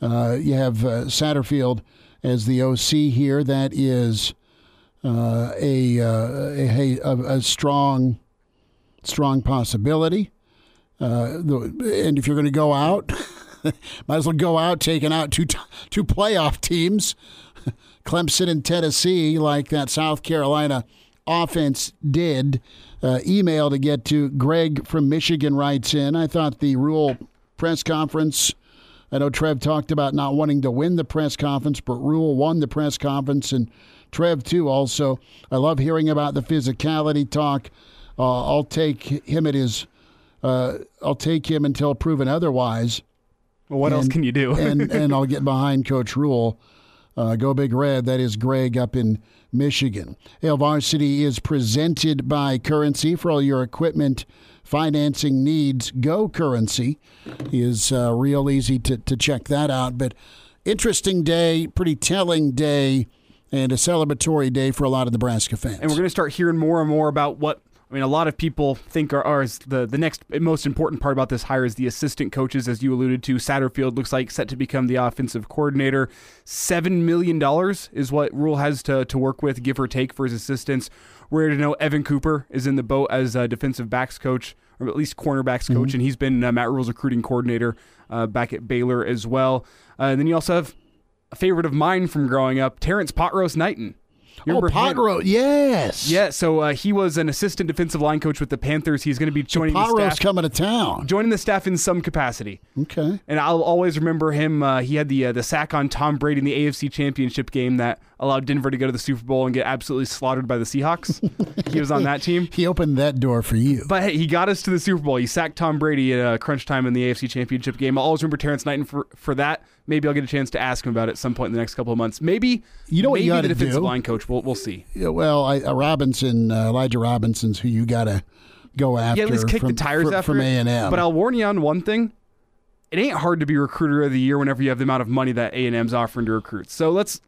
A: Uh, you have uh, Satterfield as the OC here. That is uh, a, a, a, a strong strong possibility. The, and if you're going to go out, might as well go out taking out two two playoff teams. Clemson and Tennessee, like that South Carolina offense did. Uh, email to get to. Greg from Michigan writes in I thought the Rhule press conference. I know Trev talked about not wanting to win the press conference, but Rhule won the press conference, and Trev too. Also, I love hearing about the physicality talk. Uh, I'll take him at his. Uh, I'll take him until proven otherwise.
B: Well, what
A: and,
B: else can you do?
A: and and I'll get behind Coach Rhule. Uh, go Big Red. That is Greg up in Michigan. Hail Varsity is presented by Currency for all your equipment financing needs. Go Currency is uh, real easy to, to check that out. But interesting day, pretty telling day, and a celebratory day for a lot of Nebraska fans.
B: And we're going to start hearing more and more about what I mean, a lot of people think are, are the the next most important part about this hire is the assistant coaches, as you alluded to. Satterfield looks like set to become the offensive coordinator. Seven million dollars is what Rhule has to to work with, give or take, for his assistants. We're to know Evan Cooper is in the boat as defensive backs coach, or at least cornerbacks coach, mm-hmm. and he's been uh, Matt Rhule's recruiting coordinator uh, back at Baylor as well. Uh, and then you also have a favorite of mine from growing up, Terrence Pot Roast Knighton.
A: You oh, Pot Roast, yes.
B: Yeah, so uh, he was an assistant defensive line coach with the Panthers. He's going to be joining
A: so
B: the staff.
A: coming to town.
B: Joining the staff in some capacity.
A: Okay.
B: And I'll always remember him. Uh, he had the uh, the sack on Tom Brady in the AFC Championship game that allowed Denver to go to the Super Bowl and get absolutely slaughtered by the Seahawks. he was on that team.
A: He opened that door for you.
B: But hey, he got us to the Super Bowl. He sacked Tom Brady at uh, crunch time in the AFC Championship game. I'll always remember Terrence Knighton for, for that. Maybe I'll get a chance to ask him about it at some point in the next couple of months. Maybe
A: you know what
B: maybe
A: you
B: the defensive
A: do?
B: line coach. We'll we'll see.
A: Yeah, well, I, uh, Robinson, uh, Elijah Robinson's who you got to go after.
B: Yeah, let's kick
A: from,
B: the tires after
A: from A and M.
B: But I'll warn you on one thing: it ain't hard to be recruiter of the year whenever you have the amount of money that A and M's offering to recruit. So let's.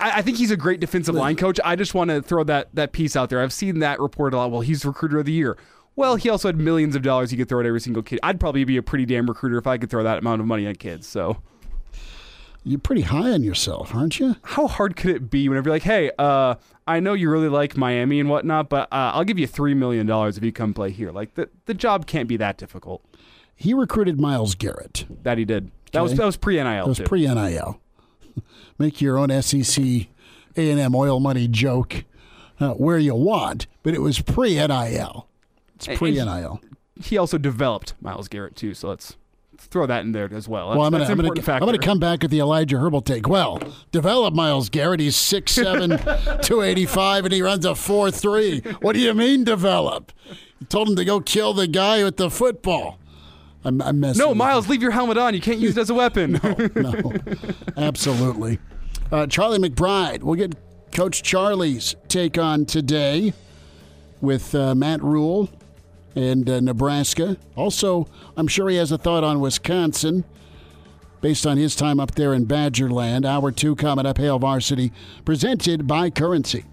B: I, I think he's a great defensive line coach. I just want to throw that that piece out there. I've seen that report a lot. Well, he's recruiter of the year. Well, he also had millions of dollars he could throw at every single kid. I'd probably be a pretty damn recruiter if I could throw that amount of money at kids. So
A: you're pretty high on yourself, aren't you?
B: How hard could it be whenever you're like, hey, uh, I know you really like Miami and whatnot, but uh, I'll give you three million dollars if you come play here. Like the the job can't be that difficult.
A: He recruited Myles Garrett.
B: That he did. That was that was pre NIL.
A: That was pre NIL. Make your own SEC A and M oil money joke uh, where you want, but it was pre NIL. It's pre NIL.
B: He, he also developed Myles Garrett too, so let's throw that in there as well.
A: That's, well, I'm going to I'm going to come back with the Elijah Herbal take. Well, develop Myles Garrett. He's 6'7", 285, and he runs a 4'3". What do you mean develop? You told him to go kill the guy with the football. I'm, I'm messing.
B: No, Miles, leave your helmet on. You can't use it as a weapon.
A: no, no, absolutely. Uh, Charlie McBride. We'll get Coach Charlie's take on today with uh, Matt Rhule and uh, Nebraska. Also, I'm sure he has a thought on Wisconsin based on his time up there in Badgerland. Hour two coming up, Hail Varsity, presented by Currency.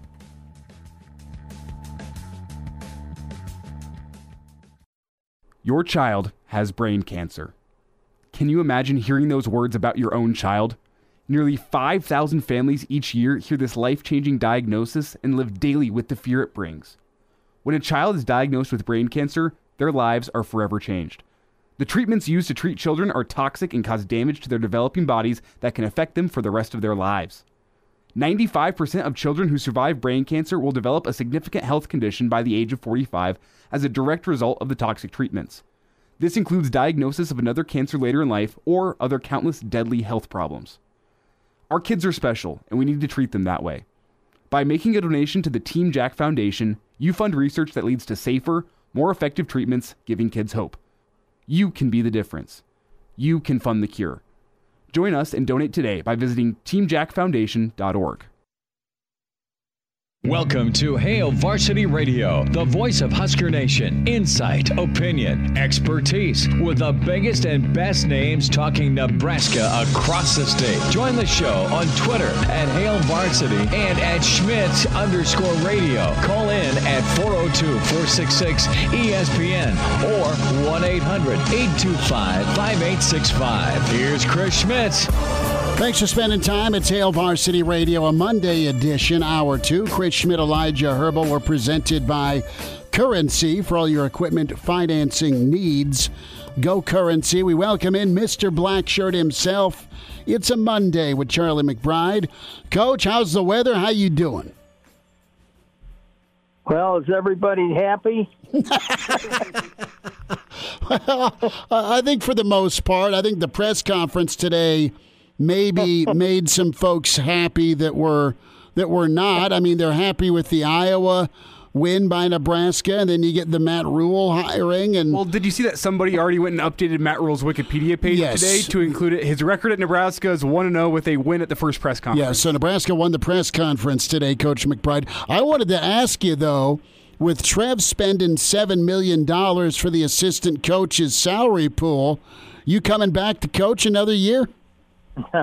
B: Your child has brain cancer. Can you imagine hearing those words about your own child? Nearly 5,000 families each year hear this life changing diagnosis and live daily with the fear it brings. When a child is diagnosed with brain cancer, their lives are forever changed. The treatments used to treat children are toxic and cause damage to their developing bodies that can affect them for the rest of their lives. 95% of children who survive brain cancer will develop a significant health condition by the age of 45 as a direct result of the toxic treatments. This includes diagnosis of another cancer later in life or other countless deadly health problems. Our kids are special, and we need to treat them that way. By making a donation to the Team Jack Foundation, you fund research that leads to safer, more effective treatments, giving kids hope. You can be the difference. You can fund the cure. Join us and donate today by visiting teamjackfoundation.org.
E: Welcome to Hail Varsity Radio, the voice of Husker Nation. Insight, opinion, expertise, with the biggest and best names talking Nebraska across the state. Join the show on Twitter at Hail Varsity and at Schmitz underscore radio. Call in at 402-466-ESPN or 1-800-825-5865. Here's Chris Schmitz.
A: Thanks for spending time. It's Hail Varsity Radio, a Monday edition, hour two. Chris Schmitz, Elijah Herbal were presented by Currency for all your equipment financing needs. Go Currency. We welcome in Mr. Blackshirt himself. It's a Monday with Charlie McBride. Coach, how's the weather? How you doing?
H: Well, is everybody happy?
A: well, I think for the most part, I think the press conference today maybe made some folks happy that were that were not. I mean, they're happy with the Iowa win by Nebraska, and then you get the Matt Rhule hiring. And
B: well, did you see that somebody already went and updated Matt Rhule's Wikipedia page
A: Yes.
B: today to include it? His record at Nebraska is one zero oh with a win at the first press conference.
A: Yeah, so Nebraska won the press conference today, Coach McBride. I wanted to ask you though, with Trev spending seven million dollars for the assistant coach's salary pool, you coming back to coach another year?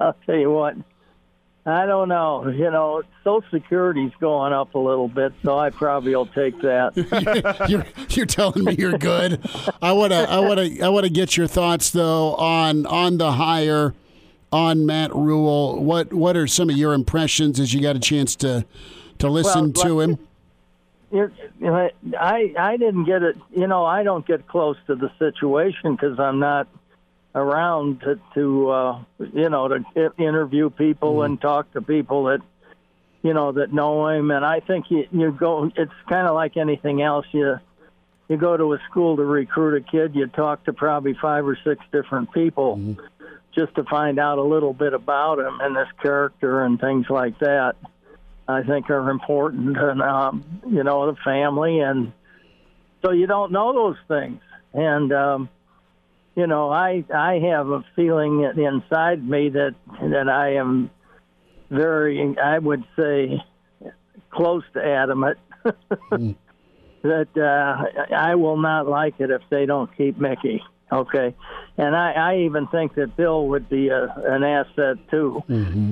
H: I'll tell you what. I don't know. You know, Social Security's going up a little bit, so I probably will take that.
A: you're you're telling me you're good. I want to I want to I want to get your thoughts though on on the hire on Matt Rhule. What what are some of your impressions as you got a chance to to listen
H: Well,
A: to
H: like-
A: him?
H: You're, I I didn't get it. You know, I don't get close to the situation because I'm not around to, to uh, you know to interview people and talk to people that you know that know him. And I think you you go. It's kind of like anything else. You you go to a school to recruit a kid. You talk to probably five or six different people just to find out a little bit about him and his character and things like that. I think are important, and um, you know the family, and so you don't know those things. And um, you know, I I have a feeling inside me that that I am very, I would say, close to adamant that uh, I will not like it if they don't keep Mickey. Okay, and I, I even think that Bill would be a, an asset too.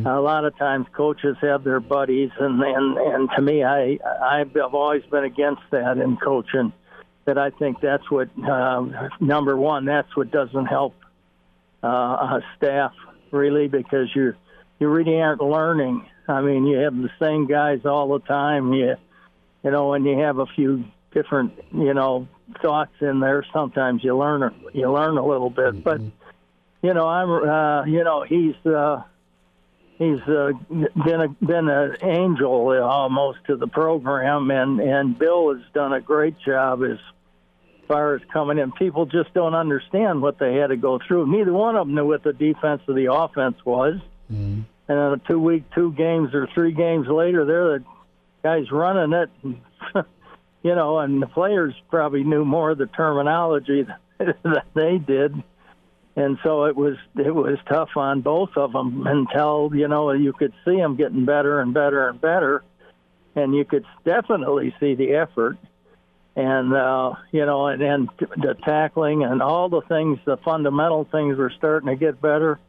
H: A lot of times, coaches have their buddies, and and and to me, I I've always been against that in coaching. That I think that's what um, number one. That's what doesn't help uh, staff really because you you really aren't learning. I mean, you have the same guys all the time. You you know, and you have a few different you know thoughts in there. Sometimes you learn you learn a little bit, but you know, I'm uh, you know he's. Uh, He's uh, been a, been an angel almost to the program, and and Bill has done a great job as far as coming in. People just don't understand what they had to go through. Neither one of them knew what the defense of the offense was. Mm-hmm. And then a two week, two games or three games later, they're the guys running it. you know, and the players probably knew more of the terminology than they did. And so it was it was tough on both of them until you know you could see them getting better and better and better, and you could definitely see the effort and uh, you know, and, and the tackling and all the things, the fundamental things were starting to get better.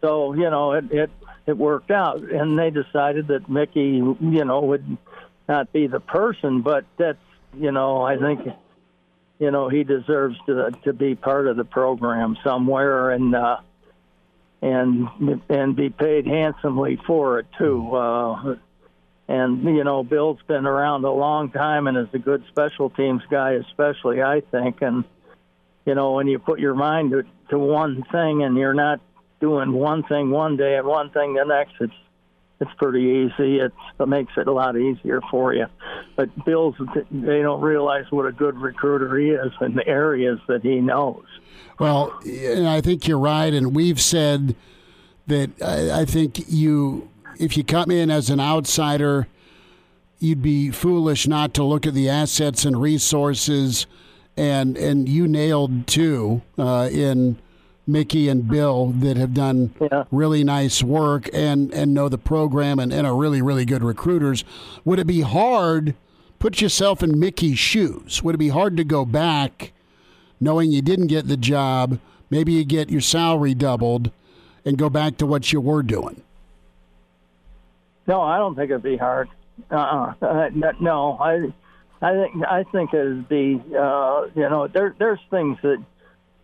H: So you know, it it it worked out, and they decided that Mickey, you know, would not be the person, but that's you know, I think, you know, he deserves to to be part of the program somewhere, and uh, and and be paid handsomely for it too. Uh, and you know, Bill's been around a long time and is a good special teams guy, especially I think. And you know, when you put your mind to, to one thing and you're not doing one thing one day and one thing the next, it's it's pretty easy. It's, it makes it a lot easier for you. But Bill's they don't realize what a good recruiter he is in the areas that he knows.
A: Well, I think you're right, and we've said that I, I think you, if you come in as an outsider, you'd be foolish not to look at the assets and resources, and and you nailed two uh, in Mickey and Bill that have done
H: Yeah.
A: really nice work and, and know the program and, and are really, really good recruiters. Would it be hard, put yourself in Mickey's shoes, would it be hard to go back knowing you didn't get the job, maybe you get your salary doubled, and go back to what you were doing?
H: No, I don't think it'd be hard. Uh-uh. Uh, no, I, I think I think it'd be. Uh, you know, there there's things that.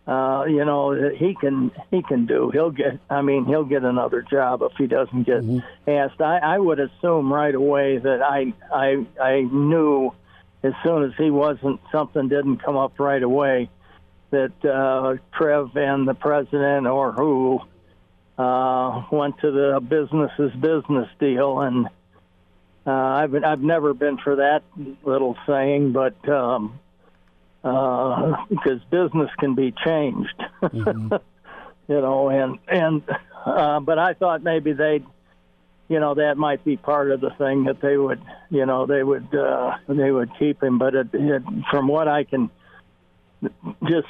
H: Uh, you know that he can he can do. He'll get. I mean, he'll get another job if he doesn't get asked. I, I would assume right away that I I I knew as soon as he wasn't something didn't come up right away that uh, Trev and the president or who uh, went to the business's business deal, and uh, I've been, I've never been for that little saying, but um, uh, because business can be changed, you know, and and uh, but I thought maybe they'd. You know that might be part of the thing that they would, you know, they would uh, they would keep him. But it, it, from what I can just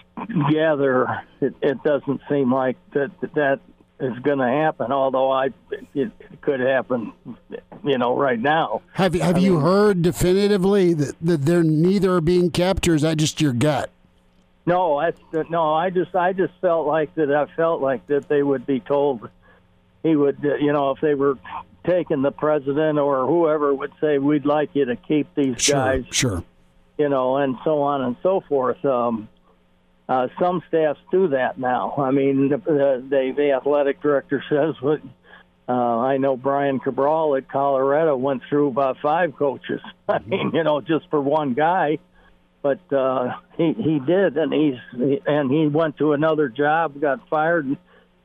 H: gather, it, it doesn't seem like that that is going to happen. Although I, it could happen, you know, right now.
A: Have, have you heard definitively that, that they're neither are being kept, or is that just your gut?
H: No, that's no. I just I just felt like that. I felt like that they would be told he would, uh, you know, if they were taking the president or whoever would say we'd like you to keep these
A: Sure,
H: guys,
A: sure.
H: you know, and so on and so forth. Um, uh, some staffs do that now. I mean, the, the, the, athletic director says what. Uh, I know Brian Cabral at Colorado went through about five coaches. I mean, you know, just for one guy, but uh, he he did, and he's and he went to another job, got fired,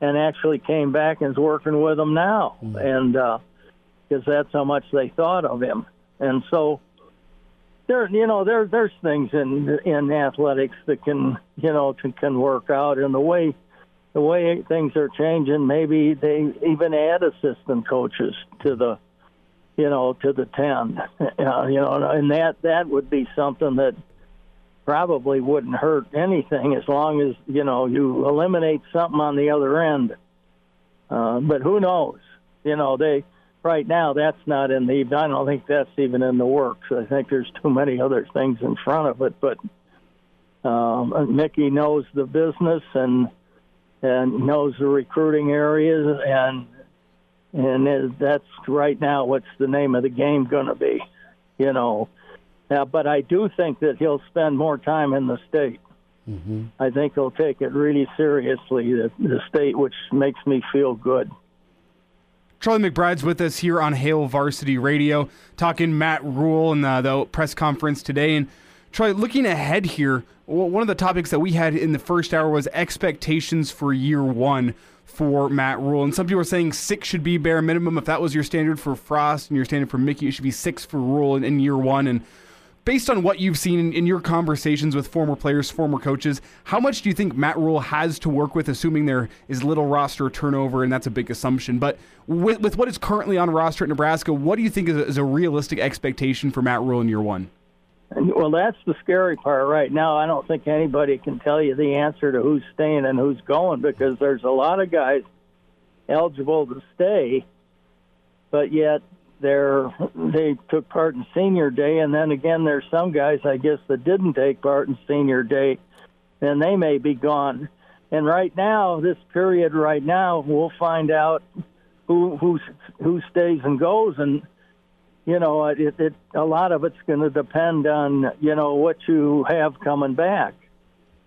H: and actually came back and is working with them now, and because that's how much they thought of him, and so there you know there there's things in in athletics that can you know can, can work out. And the way the way things are changing maybe they even add assistant coaches to the you know to the 10 uh, you know and that that would be something that probably wouldn't hurt anything as long as you know you eliminate something on the other end. Uh, but who knows? You know they right now that's not in the I don't think that's even in the works. I think there's too many other things in front of it. But um, Mickey knows the business and and knows the recruiting areas and and that's right now what's the name of the game going to be, you know. Now, but I do think that he'll spend more time in the state. I think he'll take it really seriously, the, the state, which makes me feel good.
B: Charlie McBride's with us here on Hail Varsity Radio, talking Matt Rhule and the, the press conference today. And Charlie, looking ahead here, one of the topics that we had in the first hour was expectations for year one for Matt Rhule. And some people are saying six should be bare minimum. If that was your standard for Frost and your standard for Mickey, it should be six for Rhule in, in year one. And based on what you've seen in, in your conversations with former players, former coaches, how much do you think Matt Rhule has to work with, assuming there is little roster turnover, and that's a big assumption. But with, with what is currently on roster at Nebraska, what do you think is a, is a realistic expectation for Matt Rhule in year one?
H: Well, that's the scary part right now. I don't think anybody can tell you the answer to who's staying and who's going because there's a lot of guys eligible to stay, but yet they're they took part in senior day, and then again there's some guys I guess that didn't take part in senior day, and they may be gone. And right now, this period right now, we'll find out who who who stays and goes, and you know, it, it a lot of it's going to depend on you know what you have coming back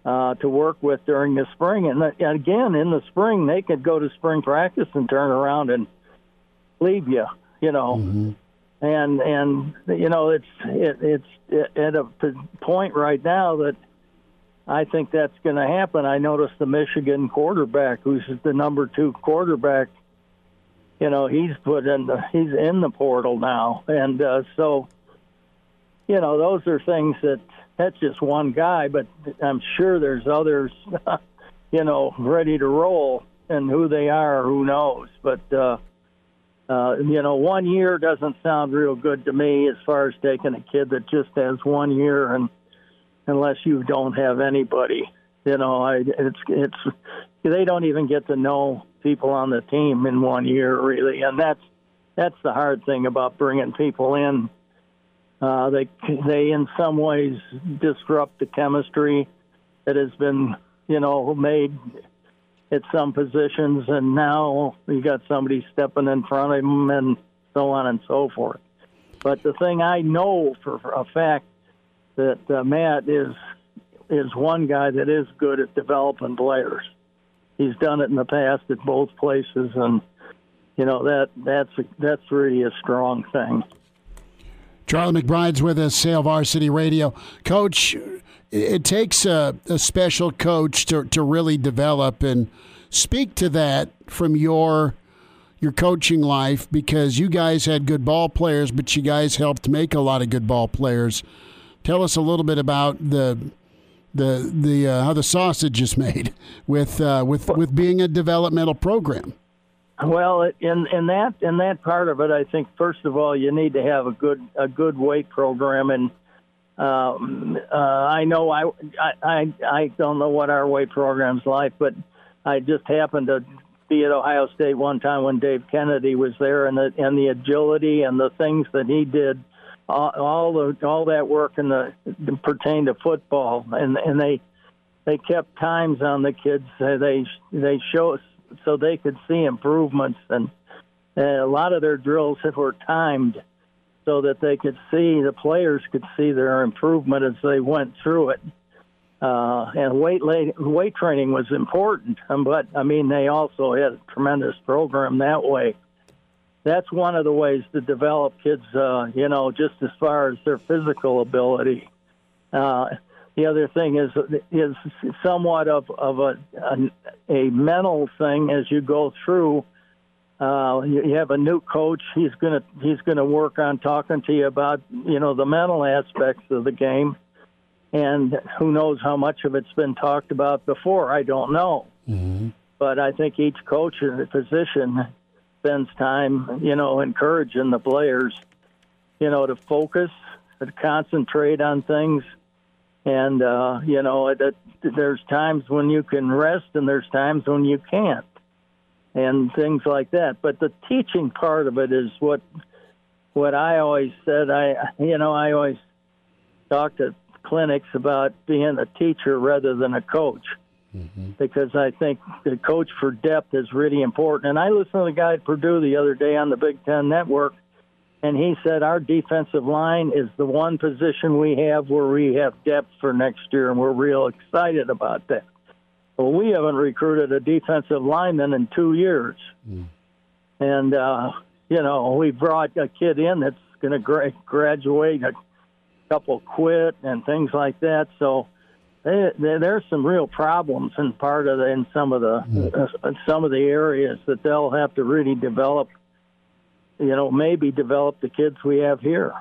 H: uh, to work with during the spring. And, and again, in the spring, they could go to spring practice and turn around and leave you. You know, and and you know it's it, it's at a point right now that I think that's going to happen. I noticed the Michigan quarterback, who's the number two quarterback you know he's put in the he's in the portal now. And uh, so you know those are things that that's just one guy but i'm sure there's others you know ready to roll and who they are who knows. But uh uh you know one year doesn't sound real good to me as far as taking a kid that just has one year and unless you don't have anybody you know i it's it's they don't even get to know people on the team in one year, really, and that's that's the hard thing about bringing people in. Uh, they they in some ways disrupt the chemistry that has been you know made at some positions, and now you got somebody stepping in front of them, and so on and so forth. But the thing I know for, a fact that uh, Matt is is one guy that is good at developing players. He's done it in the past at both places, and you know that that's that's really a strong thing.
A: Charlie McBride's with us, Hail Varsity Radio. Coach, it takes a, a special coach to, to really develop and speak to that from your your coaching life because you guys had good ball players, but you guys helped make a lot of good ball players. Tell us a little bit about the the the uh, how the sausage is made with uh, with with being a developmental program.
H: Well, in in that in that part of it, I think first of all you need to have a good a good weight program, and um, uh, I know I, I I don't know what our weight program's like, but I just happened to be at Ohio State one time when Dave Kennedy was there, and the and the agility and the things that he did, all, all the all that work in the pertained to football, and and they they kept times on the kids. They they show so they could see improvements, and, and a lot of their drills were timed so that they could see the players could see their improvement as they went through it. Uh, and weight weight training was important, but I mean they also had a tremendous program that way. That's one of the ways to develop kids, uh, you know, just as far as their physical ability. Uh, the other thing is is somewhat of of a a, a mental thing as you go through. Uh, you, you have a new coach. He's gonna he's gonna work on talking to you about you know the mental aspects of the game, and who knows how much of it's been talked about before. I don't know, mm-hmm. but I think each coach in the position spends time you know encouraging the players, you know, to focus, to concentrate on things and uh, you know it, it, there's times when you can rest and there's times when you can't and things like that but the teaching part of it is what what i always said i you know i always talk to clinics about being a teacher rather than a coach mm-hmm. because i think the coach for depth is really important and i listened to the guy at purdue the other day on the big ten network and he said our defensive line is the one position we have where we have depth for next year, and we're real excited about that. Well, we haven't recruited a defensive lineman in two years, mm. and uh, you know we brought a kid in that's going to gra- graduate, a couple quit, and things like that. So they, they, there's some real problems in part of the, in some of the mm. uh, some of the areas that they'll have to really develop you know, maybe develop the kids we have here.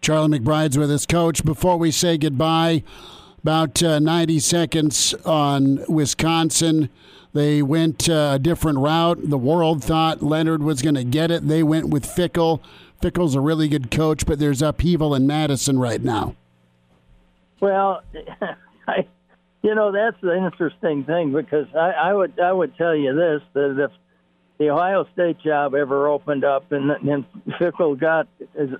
A: Charlie McBride's with us, coach. Before we say goodbye, about uh, 90 seconds on Wisconsin. They went uh, a different route. The world thought Leonhard was going to get it. They went with Fickell. Fickell's a really good coach, but there's upheaval in Madison right now.
H: Well, I, you know, that's the interesting thing because I, I would I would tell you this that if the Ohio State job ever opened up and, and Fickell got,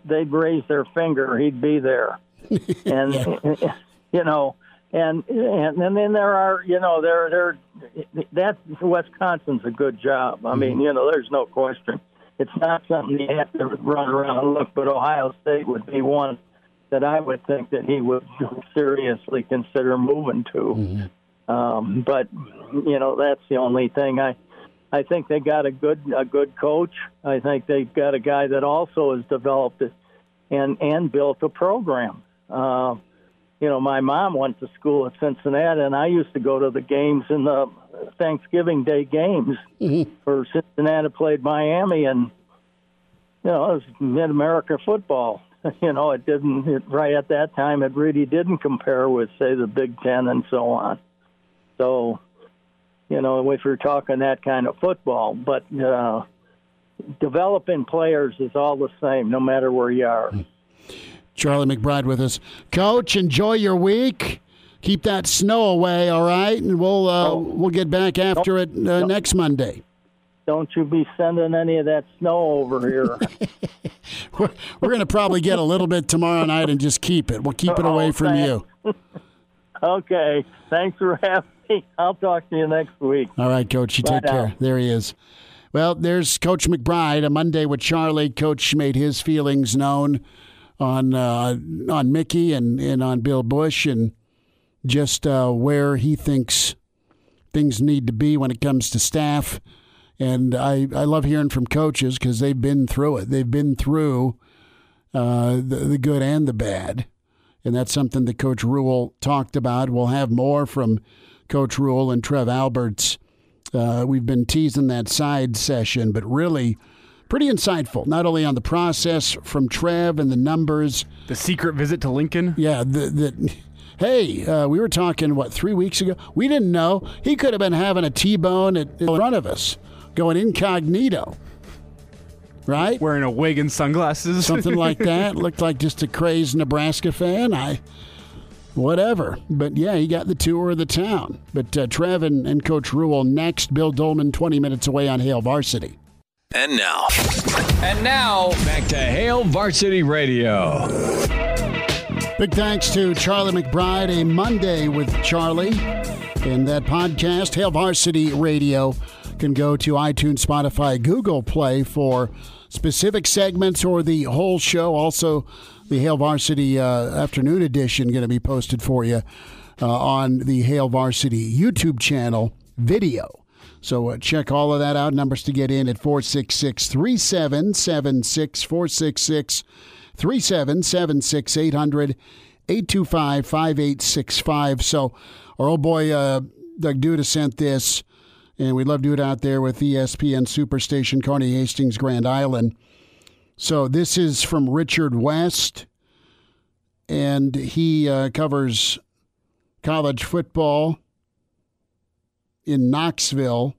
H: they'd raise their finger, he'd be there. and, you know, and, and and then there are, you know, there there that Wisconsin's a good job. I mean, mm-hmm. you know, there's no question. It's not something you have to run around and look, but Ohio State would be one that I would think that he would seriously consider moving to. Mm-hmm. Um, but you know, that's the only thing I I think they got a good a good coach. I think they've got a guy that also has developed it and and built a program. Uh, you know, my mom went to school at Cincinnati, and I used to go to the games in the Thanksgiving Day games mm-hmm. for Cincinnati played Miami, and you know, it was Mid America football. You know, it didn't it, right at that time. It really didn't compare with, say, the Big Ten and so on. So you know, if you're talking that kind of football. But uh, developing players is all the same, no matter where you are.
A: Charlie McBride with us. Coach, enjoy your week. keep that snow away, all right? And we'll uh, we'll get back after it uh, next Monday.
H: Don't you be sending any of that snow over here.
A: We're, we're going to probably get a little bit tomorrow night and just keep it. We'll keep it away
H: Oh,
A: from you.
H: okay. Thanks for having me. I'll talk to you next week.
A: All right, Coach. You take
H: now.
A: care. There he is. Well, there's Coach McBride. A Monday with Charlie. Coach made his feelings known on uh, on Mickey and, and on Bill Bush and just uh, where he thinks things need to be when it comes to staff. And I, I love hearing from coaches because they've been through it. They've been through uh, the, the good and the bad. And that's something that Coach Rhule talked about. We'll have more from Coach Rhule and Trev Alberts. Uh, we've been teasing that side session, but really pretty insightful, not only on the process from Trev and the numbers.
B: The secret visit to Lincoln.
A: Yeah, the, the, hey, uh, we were talking, what, three weeks ago? We didn't know. He could have been having a T bone in front of us, going incognito. Right?
B: Wearing a wig and sunglasses.
A: Something like that. Looked like just a crazed Nebraska fan. I. Whatever. But yeah, he got the tour of the town. But uh, Trev and, and Coach Rhule next. Bill Dolman, 20 minutes away on Hail Varsity.
E: And now. And now, back to Hail Varsity Radio.
A: Big thanks to Charlie McBride, a Monday with Charlie. And that podcast, Hail Varsity Radio, can go to iTunes, Spotify, Google Play for specific segments or the whole show. Also, the Hail Varsity uh, Afternoon Edition going to be posted for you uh, on the Hail Varsity YouTube channel video. So uh, check all of that out. Numbers to get in at 466 3776 466 3776 800 825 5865. So our old boy uh, Doug Duda sent this, and we'd love to do it out there with ESPN Superstation, Kearney Hastings, Grand Island. So this is from Richard West, and he uh, covers college football in Knoxville,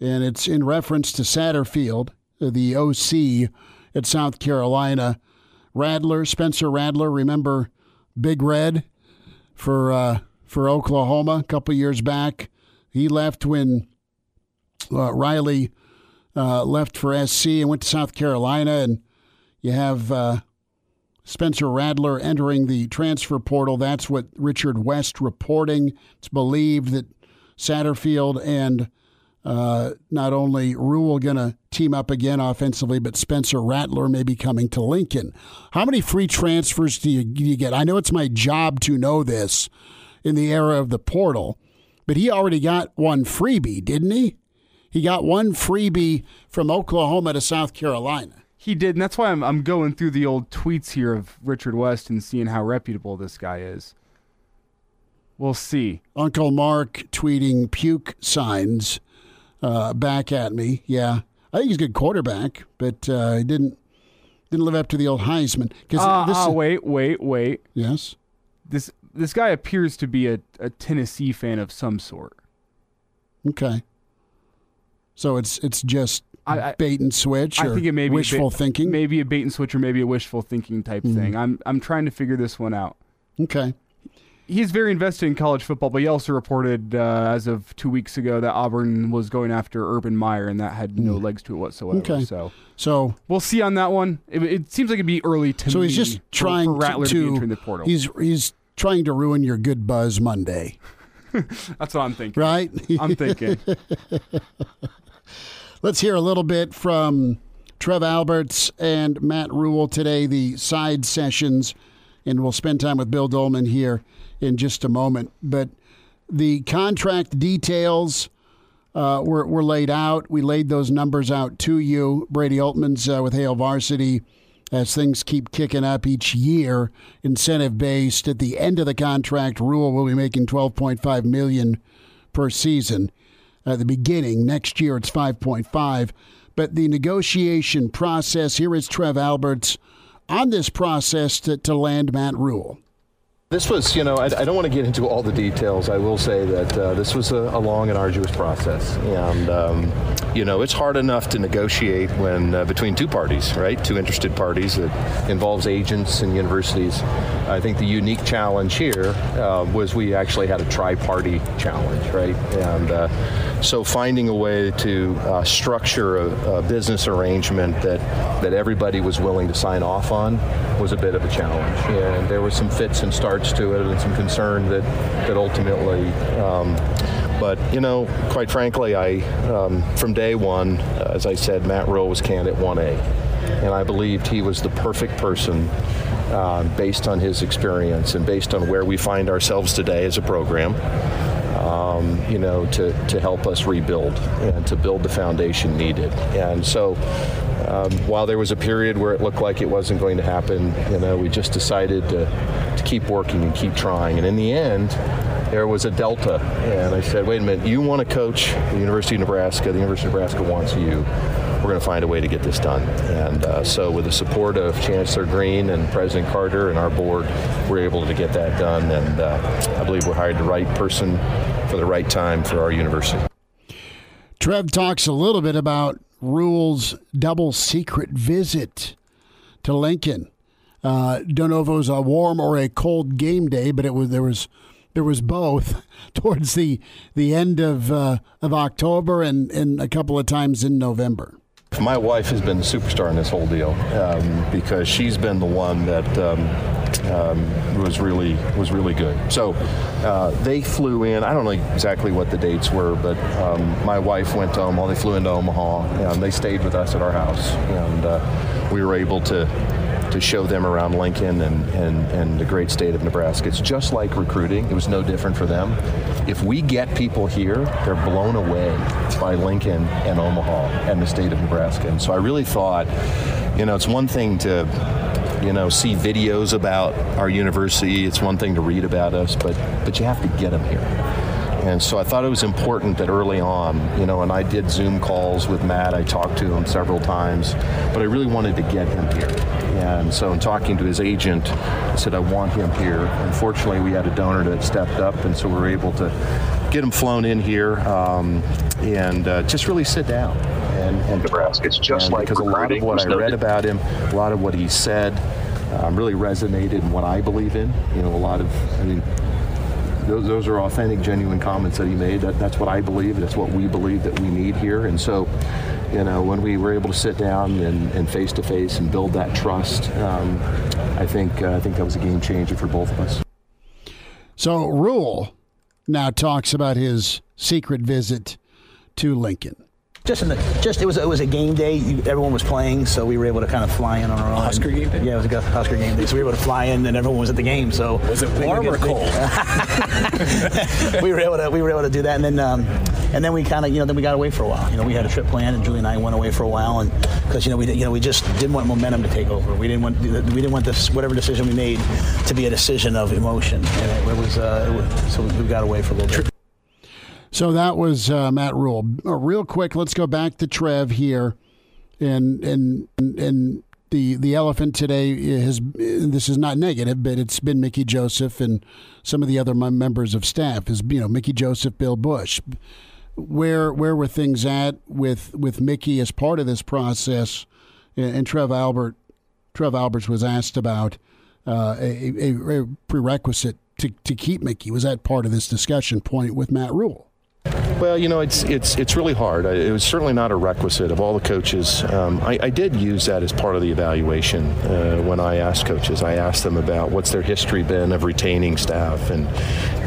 A: and it's in reference to Satterfield, the OC at South Carolina. Rattler, Spencer Rattler, remember Big Red for uh, for Oklahoma a couple years back. He left when uh, Riley uh, left for SC and went to South Carolina, and you have uh, Spencer Rattler entering the transfer portal. That's what Richard West reporting. It's believed that Satterfield and uh, not only Rhule going to team up again offensively, but Spencer Rattler may be coming to Lincoln. How many free transfers do you, do you get? I know it's my job to know this in the era of the portal, but he already got one freebie, didn't he? He got one freebie from Oklahoma to South Carolina.
B: He did, and that's why I'm I'm going through the old tweets here of Richard West and seeing how reputable this guy is. We'll see.
A: Uncle Mark tweeting puke signs uh, back at me. Yeah, I think he's a good quarterback, but uh, he didn't didn't live up to the old Heisman. Because
B: Ah, ah, wait, wait, wait.
A: yes,
B: This this guy appears to be a, a Tennessee fan of some sort.
A: okay. So it's it's just
B: I- I-
A: bait and switch.
B: I think it may be
A: wishful
B: bait-
A: thinking.
B: maybe a bait and switch, or maybe a wishful thinking type thing. I'm I'm trying to figure this one out.
A: Okay.
B: He's very invested in college football, but he also reported uh, as of two weeks ago that Auburn was going after Urban Meyer, and that had no legs to it whatsoever.
A: Hmm. Okay.
B: So
A: So
B: we'll see on that one. It, it seems like it'd be early to
A: so he's just trying
B: for Rattler to, be
A: to,
B: entering the portal.
A: he's he's trying to ruin your good buzz Monday,
B: That's what I'm thinking.
A: right?
B: I'm thinking.
A: Let's hear a little bit from Trev Alberts and Matt Rhule today, the side sessions, and we'll spend time with Bill Dolman here in just a moment. But the contract details uh, were, were laid out. We laid those numbers out to you. Brady Oltmans uh, with Hail Varsity as things keep kicking up each year, incentive based. At the end of the contract, Rhule will be making 12.5 million per season at the beginning. Next year, it's 5.5. But the negotiation process here is Trev Alberts on this process to, to land Matt Rhule.
I: This was, you know, I, I, don't want to get into all the details. I will say that uh, this was a, a, long and arduous process, and um, you know, it's hard enough to negotiate when uh, between two parties, right? Two interested parties that involves agents and universities. I think the unique challenge here uh, was we actually had a tri-party challenge, right? And uh, so finding a way to uh, structure a, a business arrangement that that everybody was willing to sign off on was a bit of a challenge, and there were some fits and starts to it, and some concern that that ultimately. Um, but you know, quite frankly, I um, from day one, uh, as I said, Matt Rhule was candidate 1A, and I believed he was the perfect person uh, based on his experience and based on where we find ourselves today as a program. Um, you know, to, to help us rebuild and to build the foundation needed. And so um, while there was a period where it looked like it wasn't going to happen, you know, we just decided to, to keep working and keep trying. And in the end, there was a delta. And I said, wait a minute, you want to coach the University of Nebraska, the University of Nebraska wants you. We're going to find a way to get this done. And uh, so, with the support of Chancellor Green and President Carter and our board, we're able to get that done. And uh, I believe we hired the right person for the right time for our university.
A: Trev talks a little bit about Rhule's double secret visit to Lincoln. Uh, don't know if it was a warm or a cold game day, but it was there was there was both towards the the end of uh, of October and and a couple of times in November.
I: My wife has been the superstar in this whole deal um, because she's been the one that um, um, was really was really good. So uh, they flew in. I don't know exactly what the dates were, but um, my wife went to Omaha. They flew into Omaha, and they stayed with us at our house, and uh, we were able to to show them around Lincoln and, and, and the great state of Nebraska. It's just like recruiting. It was no different for them. If we get people here, they're blown away by Lincoln and Omaha and the state of Nebraska. And so I really thought, you know, it's one thing to you know, see videos about our university. It's one thing to read about us, but but you have to get them here. And so I thought it was important that early on, you know, and I did Zoom calls with Matt. I talked to him several times, but I really wanted to get him here. And so in talking to his agent, I said, I want him here. Unfortunately, we had a donor that stepped up, and so we were able to get him flown in here um, and uh, just really sit down and, and
J: Nebraska. It's just like
I: because a lot of what I read about him, a lot of what he said, um, really resonated in what I believe in. You know, a lot of, I mean, those, those are authentic, genuine comments that he made. That, that's what I believe. That's what we believe that we need here. And so, you know, when we were able to sit down and face to face and build that trust, um, I think uh, I think that was a game changer for both of us.
A: So Rhule now talks about his secret visit to Lincoln
K: just in the just it was it was a game day. Everyone was playing, so we were able to kind of fly in on our own.
L: Oscar game day.
K: Yeah, it was a Oscar game day, so we were able to fly in, and everyone was at the game. So
L: was it warm or cold?
K: we were able to we were able to do that, and then um, and then we kind of you know then we got away for a while. You know, we had a trip planned, and Julie and I went away for a while, and because you know we you know we just didn't want momentum to take over. We didn't want we didn't want this whatever decision we made to be a decision of emotion, and it, it was, uh, it was so we got away for a little bit.
A: So that was uh, Matt Rhule. Uh, real quick, let's go back to Trev here, and and and the the elephant today has this is not negative, but it's been Mickey Joseph and some of the other members of staff. Is you know Mickey Joseph, Bill Bush. Where where were things at with with Mickey as part of this process? And, and Trev Albert, Trev Alberts was asked about uh, a, a, a prerequisite to, to keep Mickey. Was that part of this discussion point with Matt Rhule?
I: Well, you know, it's it's it's really hard. It was certainly not a requisite of all the coaches. Um, I, I, did use that as part of the evaluation uh, when I asked coaches. I asked them about what's their history been of retaining staff, and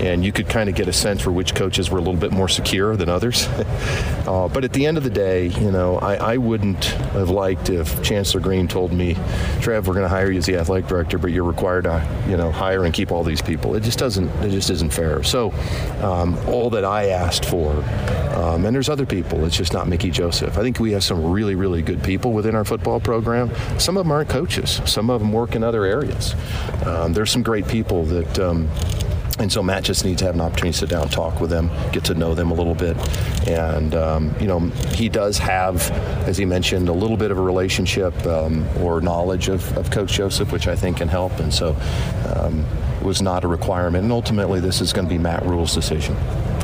I: and you could kind of get a sense for which coaches were a little bit more secure than others. uh, but at the end of the day, you know, I, I wouldn't have liked if Chancellor Green told me, Trev, we're going to hire you as the athletic director, but you're required to, you know, hire and keep all these people. It just doesn't. It just isn't fair. So um, all that I asked for um, and there's other people. It's just not Mickey Joseph. I think we have some really, really good people within our football program. Some of them aren't coaches. Some of them work in other areas. Um, there's some great people that. Um, and so Matt just needs to have an opportunity to sit down, talk with them, get to know them a little bit. And, um, you know, he does have, as he mentioned, a little bit of a relationship um, or knowledge of, of, Coach Joseph, which I think can help. And so, um, was not a requirement. And ultimately, this is going to be Matt Rhule's decision.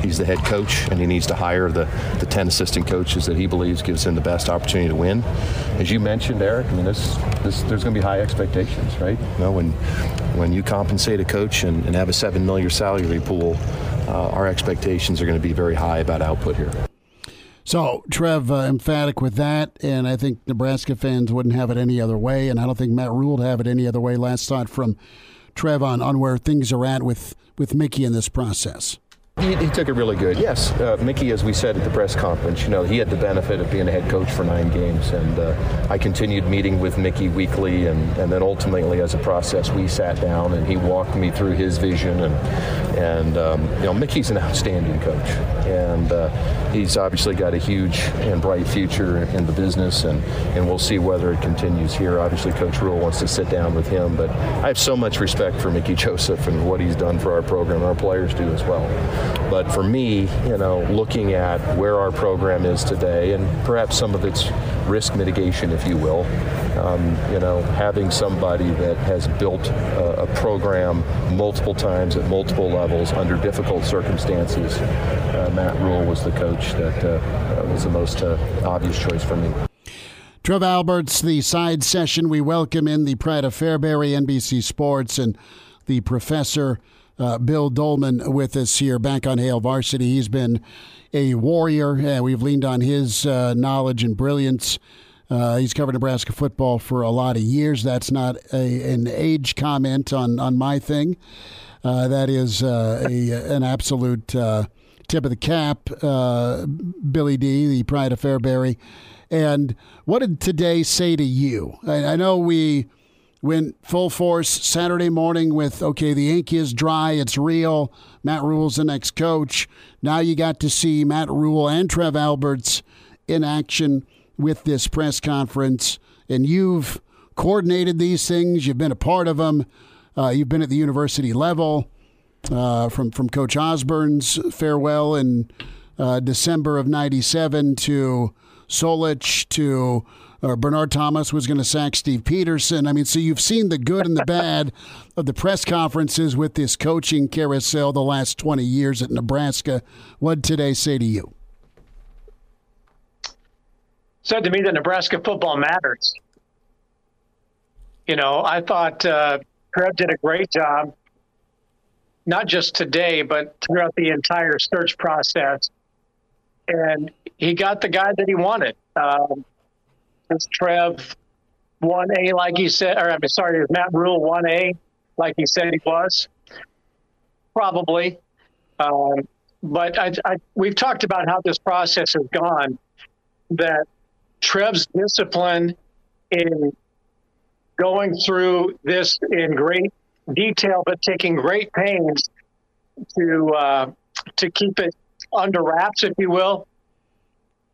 I: He's the head coach, and he needs to hire the, the 10 assistant coaches that he believes gives him the best opportunity to win. As you mentioned, Eric, I mean, this, this, there's going to be high expectations, right? You know, when, when you compensate a coach and, and have a $7 million salary pool, uh, our expectations are going to be very high about output here.
A: So, Trev, uh, emphatic with that, and I think Nebraska fans wouldn't have it any other way, and I don't think Matt Rhule would have it any other way. Last thought from Trev on, on where things are at with, with Mickey in this process.
I: He, he, took it really good. Yes, uh, Mickey, as we said at the press conference, you know, he had the benefit of being a head coach for nine games, and uh, I continued meeting with Mickey weekly, and, and then ultimately, as a process, we sat down and he walked me through his vision, and and um, you know, Mickey's an outstanding coach, and uh, he's obviously got a huge and bright future in the business, and and we'll see whether it continues here. Obviously, Coach Rhule wants to sit down with him, but I have so much respect for Mickey Joseph and what he's done for our program. Our players do as well. But for me, you know, looking at where our program is today and perhaps some of its risk mitigation, if you will, um, you know, having somebody that has built a, a, program multiple times at multiple levels under difficult circumstances, uh, Matt Rhule was the coach that uh, was the most uh, obvious choice for me.
A: Trev Alberts, the side session. We welcome in the Pride of Fairbury, NBC Sports, and the professor uh, Bill Dolman with us here back on Hail Varsity. He's been a warrior. Uh, we've leaned on his uh, knowledge and brilliance. Uh, he's covered Nebraska football for a lot of years. That's not a, an age comment on, on my thing. Uh, that is uh, a, an absolute tip of the cap. Billy D, the pride of Fairbury. And what did today say to you? I, I know we went full force Saturday morning with okay, the ink is dry, it's real. Matt Rhule's the next coach. Now you got to see Matt Rhule and Trev Alberts in action with this press conference, and you've coordinated these things. You've been a part of them. Uh, you've been at the university level uh, from from Coach Osborne's farewell in uh, December of '97 to Solich to or Bernard Thomas was going to sack Steve Pederson. I mean, so you've seen the good and the bad of the press conferences with this coaching carousel the last 20 years at Nebraska. What today say to you?
J: Said to me that Nebraska football matters. You know, I thought uh, Trev did a great job, not just today, but throughout the entire search process. And he got the guy that he wanted. Um, is Trev 1A, like he said, or I'm sorry, is Matt Rhule 1A, like he said he was? Probably. Um, but I, I, we've talked about how this process has gone, that Trev's discipline in going through this in great detail, but taking great pains to uh, to keep it under wraps, if you will,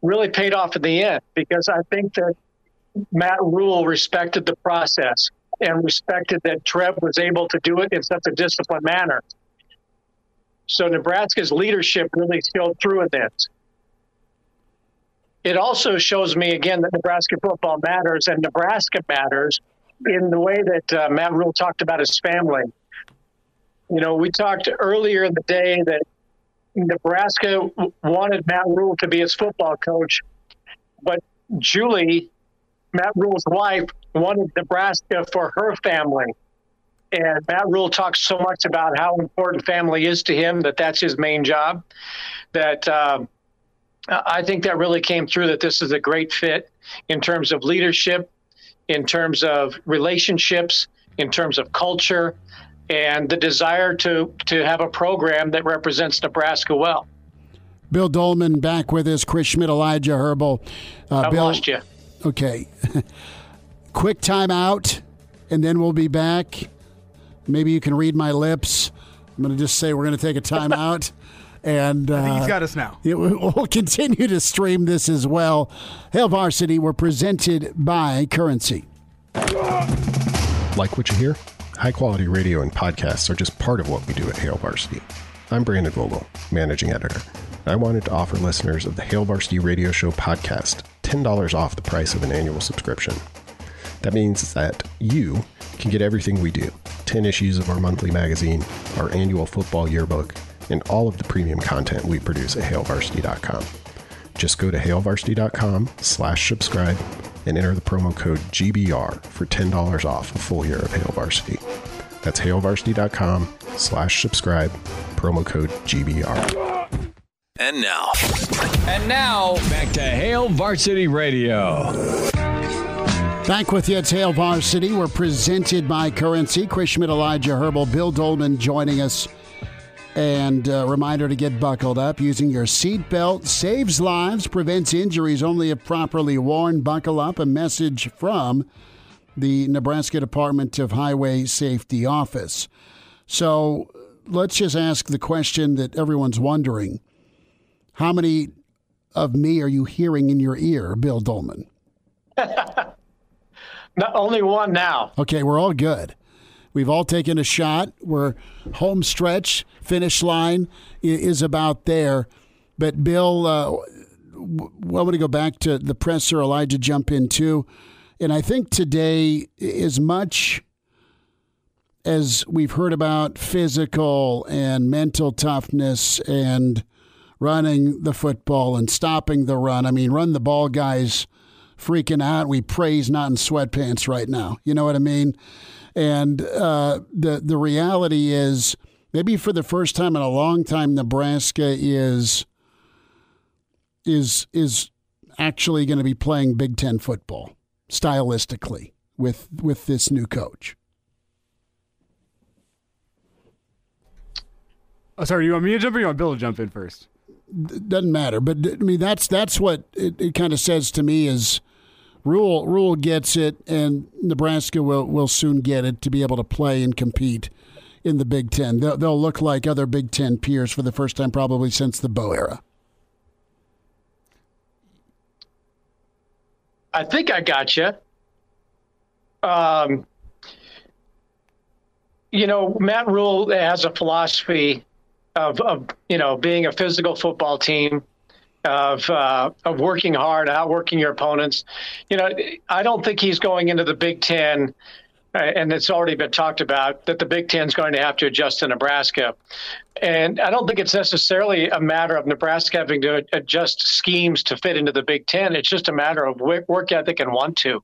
J: really paid off in the end because I think that Matt Rhule respected the process and respected that Trev was able to do it in such a disciplined manner. So Nebraska's leadership really showed through in this. It also shows me again that Nebraska football matters and Nebraska matters in the way that uh, Matt Rhule talked about his family. You know, we talked earlier in the day that Nebraska wanted Matt Rhule to be his football coach, but Julie Matt Rhule's wife wanted Nebraska for her family. And Matt Rhule talks so much about how important family is to him that that's his main job. That um, I think that really came through that this is a great fit in terms of leadership, in terms of relationships, in terms of culture, and the desire to to have a program that represents Nebraska well.
A: Bill Dolman back with us. Chris Schmitz, Elijah Herbal.
J: Uh, I Bill, lost you.
A: Okay. Quick timeout, and then we'll be back. Maybe you can read my lips. I'm going to just say we're going to take a timeout. and
B: uh, I think he's uh, got us now.
A: It, we'll continue to stream this as well. Hail Varsity, we're presented by Currency.
L: Like what you hear? High quality radio and podcasts are just part of what we do at Hail Varsity. I'm Brandon Vogel, managing editor. I wanted to offer listeners of the Hail Varsity Radio Show podcast $10 off the price of an annual subscription. That means that you can get everything we do 10 issues of our monthly magazine, our annual football yearbook, and all of the premium content we produce at hailvarsity.com. Just go to hailvarsity.com slash subscribe and enter the promo code GBR for $10 off a full year of Hail Varsity. That's hailvarsity.com slash subscribe, promo code GBR.
E: And now. And now, back to Hail Varsity Radio.
A: Back with you, it's Hail Varsity. We're presented by Currency. Chris Schmitz, Elijah Herbal, Bill Dolman joining us. And a reminder to get buckled up. Using your seatbelt saves lives, prevents injuries only if properly worn. Buckle up. A message from the Nebraska Department of Highway Safety Office. So let's just ask the question that everyone's wondering How many of me are you hearing in your ear, Bill Dolman?
J: Not only one now.
A: Okay, we're all good. We've all taken a shot. We're home stretch, finish line is about there. But Bill, uh, I want to go back to the presser. Elijah jump in too, and I think today, as much as we've heard about physical and mental toughness and running the football and stopping the run. I mean, run the ball guys freaking out. We praise not in sweatpants right now. You know what I mean? And uh, the the reality is, maybe for the first time in a long time, Nebraska is is is actually going to be playing Big Ten football stylistically with with this new coach.
B: Oh, sorry, you want me to jump you want Bill to jump in first?
A: Doesn't matter. But I mean, that's that's what it, it kind of says to me is rule Rhule gets it, and Nebraska will will soon get it to be able to play and compete in the Big Ten. They'll, they'll look like other Big Ten peers for the first time probably since the Bo era.
J: I think I got you. Um, you know, Matt Rhule has a philosophy of, of you know being a physical football team, of uh, of working hard, outworking your opponents. You know, I don't think he's going into the Big Ten, uh, and it's already been talked about that the Big Ten is going to have to adjust to Nebraska, and I don't think it's necessarily a matter of Nebraska having to adjust schemes to fit into the Big Ten. It's just a matter of work ethic and want to.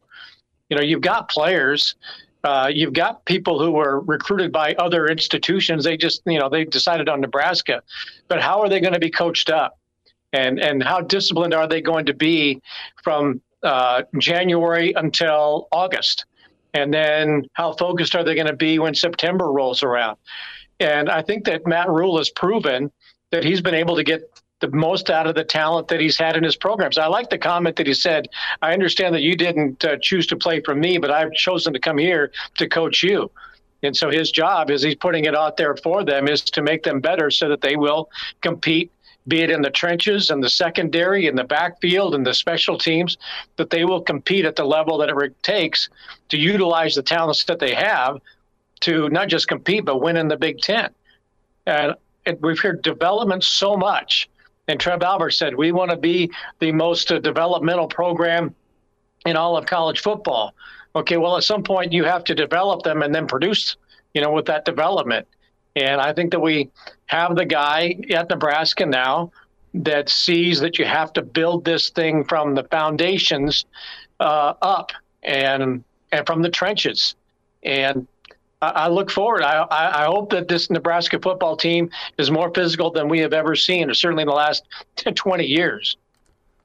J: You know, you've got players uh, you've got people who were recruited by other institutions. They just, you know, they decided on Nebraska, but how are they going to be coached up, and and how disciplined are they going to be from uh, January until August, and then how focused are they going to be when September rolls around? And I think that Matt Rhule has proven that he's been able to get the most out of the talent that he's had in his programs. I like the comment that he said, I understand that you didn't uh, choose to play for me, but I've chosen to come here to coach you. And so his job is he's putting it out there for them is to make them better so that they will compete, be it in the trenches and the secondary, and the backfield and the special teams, that they will compete at the level that it takes to utilize the talents that they have to not just compete, but win in the Big Ten. And we've heard development so much and Trev Albert said, we want to be the most uh, developmental program in all of college football. Okay, well, at some point you have to develop them and then produce, you know, with that development. And I think that we have the guy at Nebraska now that sees that you have to build this thing from the foundations uh, up and and from the trenches. And I look forward. I, I hope that this Nebraska football team is more physical than we have ever seen, certainly in the last 20 years.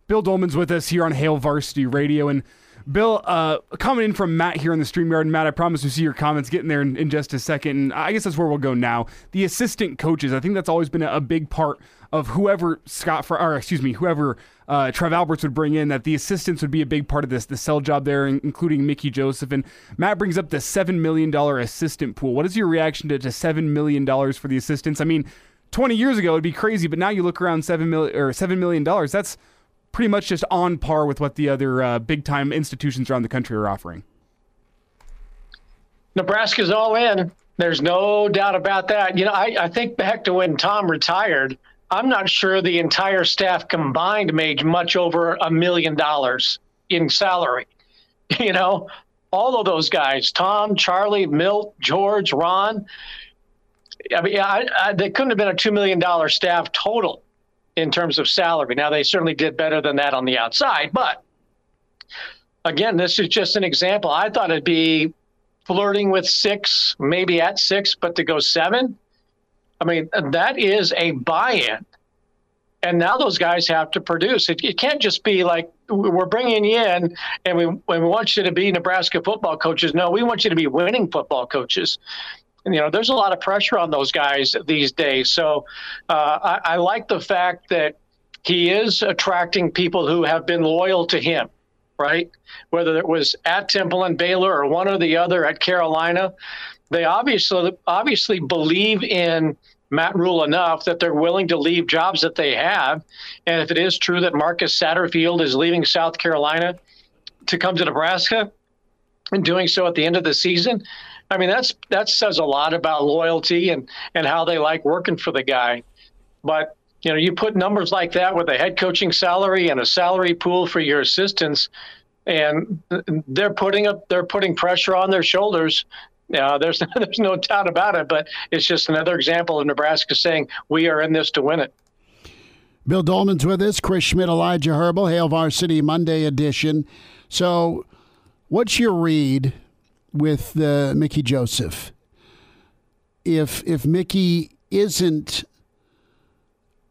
B: Bill Dolman's with us here on Hail Varsity Radio. And Bill, uh, coming in from Matt here in the StreamYard. And Matt, I promise to see your comments getting there in, in, just a second. And I guess that's where we'll go now. The assistant coaches, I think that's always been a, a big part of whoever Scott, for, or excuse me, whoever uh, Trev Alberts would bring in, that the assistants would be a big part of this, the sell job there, including Mickey Joseph. And Matt brings up the $7 million assistant pool. What is your reaction to, to $7 million for the assistants? I mean, 20 years ago, it'd be crazy, but now you look around $7 million, or $7 million, that's pretty much just on par with what the other uh, big time institutions around the country are offering.
J: Nebraska's all in. There's no doubt about that. You know, I, I think back to when Tom retired. I'm not sure the entire staff combined made much over a million dollars in salary. You know, all of those guys, Tom, Charlie, Milt, George, Ron. I mean, I, I, they couldn't have been a $2 million staff total in terms of salary. Now, they certainly did better than that on the outside, but again, this is just an example. I thought it'd be flirting with six, maybe at six, but to go seven, I mean, that is a buy in. And now those guys have to produce. It, it can't just be like, we're bringing you in and we, we want you to be Nebraska football coaches. No, we want you to be winning football coaches. And, you know, there's a lot of pressure on those guys these days. So uh, I, I like the fact that he is attracting people who have been loyal to him right? Whether it was at Temple and Baylor or one or the other at Carolina, they obviously obviously believe in Matt Rhule enough that they're willing to leave jobs that they have. And if it is true that Marcus Satterfield is leaving South Carolina to come to Nebraska and doing so at the end of the season, I mean that's that says a lot about loyalty and and how they like working for the guy. But you know, you put numbers like that with a head coaching salary and a salary pool for your assistants, and they're putting up they're putting pressure on their shoulders. Uh, there's there's no doubt about it, but it's just another example of Nebraska saying we are in this to win it.
A: Bill Dolman's with us. Chris Schmitz, Elijah Herbal, Hail Varsity Monday edition. So, what's your read with uh, Mickey Joseph? If if Mickey isn't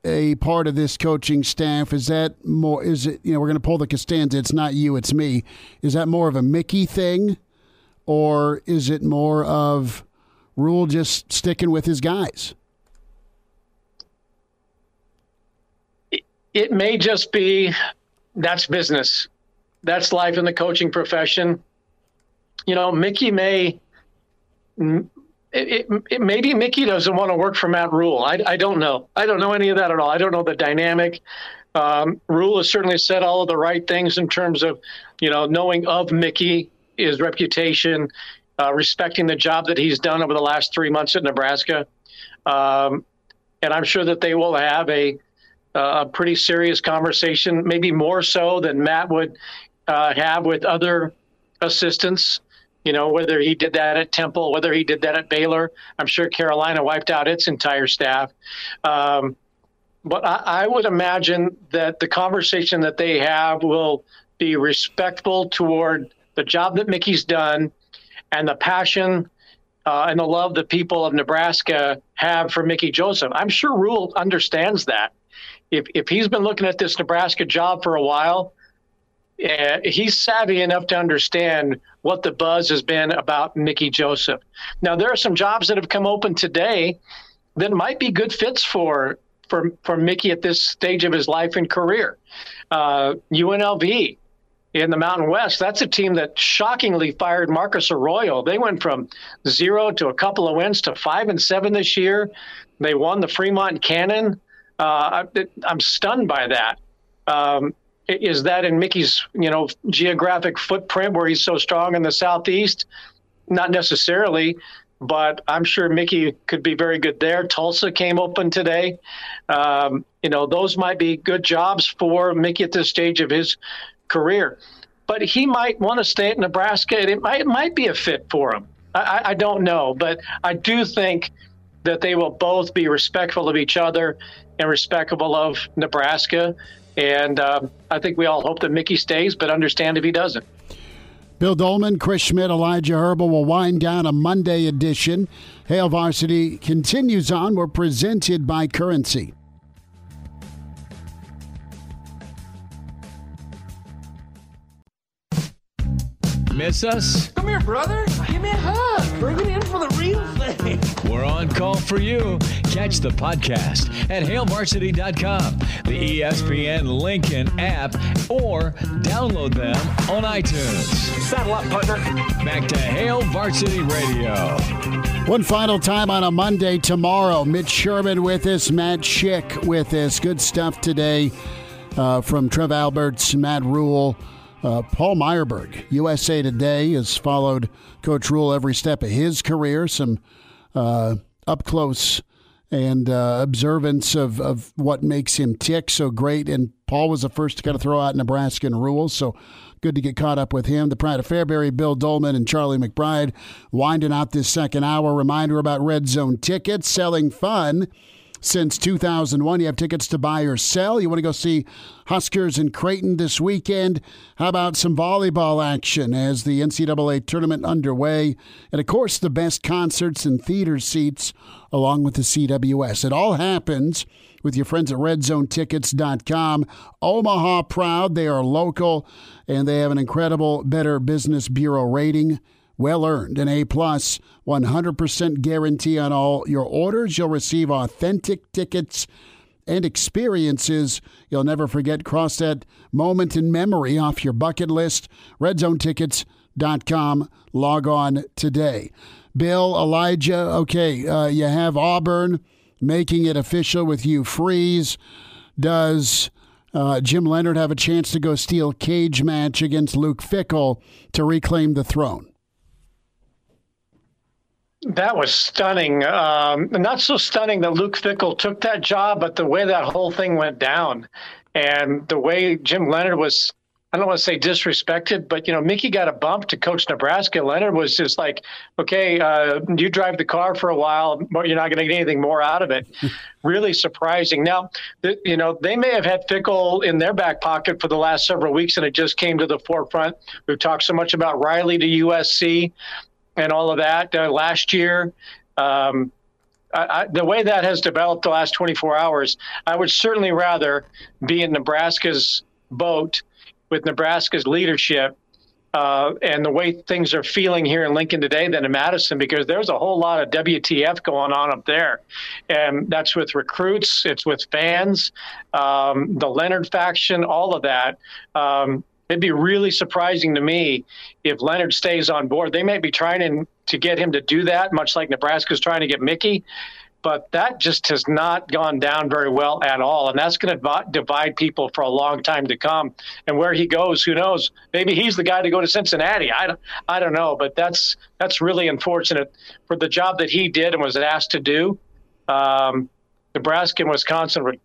A: a part of this coaching staff? Is that more? Is it you know we're going to pull the Costanza? It's not you, it's me. Is that more of a Mickey thing, or is it more of Rhule just sticking with his guys?
J: It, it may just be that's business. That's life in the coaching profession. You know, Mickey may it, it, maybe Mickey doesn't want to work for Matt Rhule. I, I don't know. I don't know any of that at all. I don't know the dynamic. Um, Rhule has certainly said all of the right things in terms of, you know, knowing of Mickey, his reputation, uh, respecting the job that he's done over the last three months at Nebraska. Um, and I'm sure that they will have a, a pretty serious conversation, maybe more so than Matt would uh, have with other assistants. You know, whether he did that at Temple, whether he did that at Baylor. I'm sure Carolina wiped out its entire staff. Um, but I, I would imagine that the conversation that they have will be respectful toward the job that Mickey's done and the passion uh, and the love the people of Nebraska have for Mickey Joseph. I'm sure Rhule understands that. If, if he's been looking at this Nebraska job for a while, uh, he's savvy enough to understand what the buzz has been about Mickey Joseph. Now, there are some jobs that have come open today that might be good fits for for for Mickey at this stage of his life and career. Uh, UNLV in the Mountain West, that's a team that shockingly fired Marcus Arroyo. They went from zero to a couple of wins to five and seven this year. They won the Fremont Cannon. Uh, I, am stunned by that. Um, is that in Mickey's, you know, geographic footprint where he's so strong in the southeast? Not necessarily, but I'm sure Mickey could be very good there. Tulsa came open today. Um, you know, those might be good jobs for Mickey at this stage of his career. But he might want to stay at Nebraska, and it might might be a fit for him. I, I don't know, but I do think that they will both be respectful of each other and respectful of Nebraska. And um, I think we all hope that Mickey stays, but understand if he doesn't.
A: Bill Dolman, Chris Schmitz, Elijah Herbal will wind down a Monday edition. Hail Varsity continues on. We're presented by Currency.
E: Miss us?
M: Come here, brother. Give me a hug. Bring it in for the real thing.
E: We're on call for you. Catch the podcast at hailvarsity.com, the ESPN Lincoln app, or download them on iTunes.
M: Saddle up, partner.
E: Back to Hail Varsity Radio.
A: One final time on a Monday tomorrow. Mitch Sherman with us, Matt Schick with us. Good stuff today uh, from Trev Alberts, Matt Rhule. Uh, Paul Myerberg, USA Today, has followed Coach Rhule every step of his career. Some uh, up close and uh, observance of, of what makes him tick so great. And Paul was the first to kind of throw out Nebraskan rules, so good to get caught up with him. The Pride of Fairbury, Bill Dolman, and Charlie McBride winding out this second hour. Reminder about Red Zone tickets, selling fun since 2001. You have tickets to buy or sell. You want to go see Huskers in Creighton this weekend? How about some volleyball action as the NCAA tournament underway? And of course, the best concerts and theater seats along with the CWS. It all happens with your friends at redzonetickets.com. Omaha proud. They are local and they have an incredible Better Business Bureau rating well earned, an A plus, 100% guarantee on all your orders. You'll receive authentic tickets and experiences you'll never forget. Cross that moment in memory off your bucket list. RedZoneTickets.com. Log on today. Bill, Elijah, okay, uh, you have Auburn making it official with Hugh Freeze. Does uh, Jim Leonhard have a chance to go steal cage match against Luke Fickell to reclaim the throne?
J: That was stunning. Um, not so stunning that Luke Fickell took that job, but the way that whole thing went down and the way Jim Leonhard was, I don't want to say disrespected, but, you know, Mickey got a bump to coach Nebraska. Leonhard was just like, okay, uh, you drive the car for a while, but you're not going to get anything more out of it. really surprising. Now, the, you know, they may have had Fickell in their back pocket for the last several weeks, and it just came to the forefront. We've talked so much about Riley to USC and all of that uh, last year. Um, I, I, the way that has developed the last 24 hours, I would certainly rather be in Nebraska's boat with Nebraska's leadership uh, and the way things are feeling here in Lincoln today than in Madison because there's a whole lot of WTF going on up there. And that's with recruits, it's with fans, um, the Leonhard faction, all of that. Um, It'd be really surprising to me if Leonhard stays on board. They may be trying to get him to do that, much like Nebraska's trying to get Mickey. But that just has not gone down very well at all. And that's going to divide people for a long time to come. And where he goes, who knows? Maybe he's the guy to go to Cincinnati. I don't, I don't know. But that's, that's really unfortunate for the job that he did and was asked to do. Um, Nebraska and Wisconsin were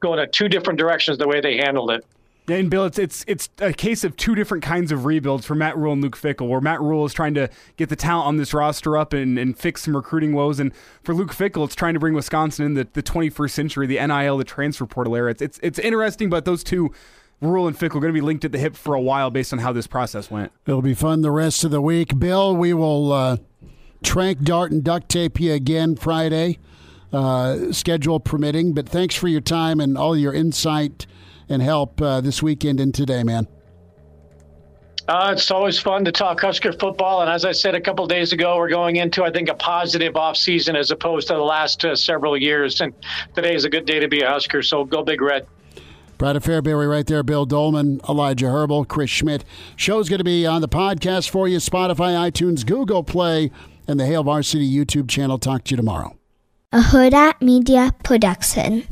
J: going in two different directions the way they handled it.
B: And Bill, it's it's it's a case of two different kinds of rebuilds for Matt Rhule and Luke Fickell, where Matt Rhule is trying to get the talent on this roster up and, and fix some recruiting woes, and for Luke Fickell, it's trying to bring Wisconsin in the, the 21st century, the NIL, the transfer portal era. It's it's, it's interesting, but those two. Rhule and Fickell are going to be linked at the hip for a while based on how this process went.
A: It'll be fun the rest of the week. Bill, we will uh, trank, dart, and duct tape you again Friday, uh, schedule permitting. But thanks for your time and all your insight and help uh, this weekend and today, man?
J: Uh, it's always fun to talk Husker football. And as I said a couple days ago, we're going into, I think, a positive offseason as opposed to the last uh, several years. And today is a good day to be a Husker. So go Big Red.
A: Brad of Fairbury right there, Bill Dolman, Elijah Herbal, Chris Schmitz. Show's going to be on the podcast for you, Spotify, iTunes, Google Play, and the Hail Varsity YouTube channel. Talk to you tomorrow.
N: A Hurrdat Media Production.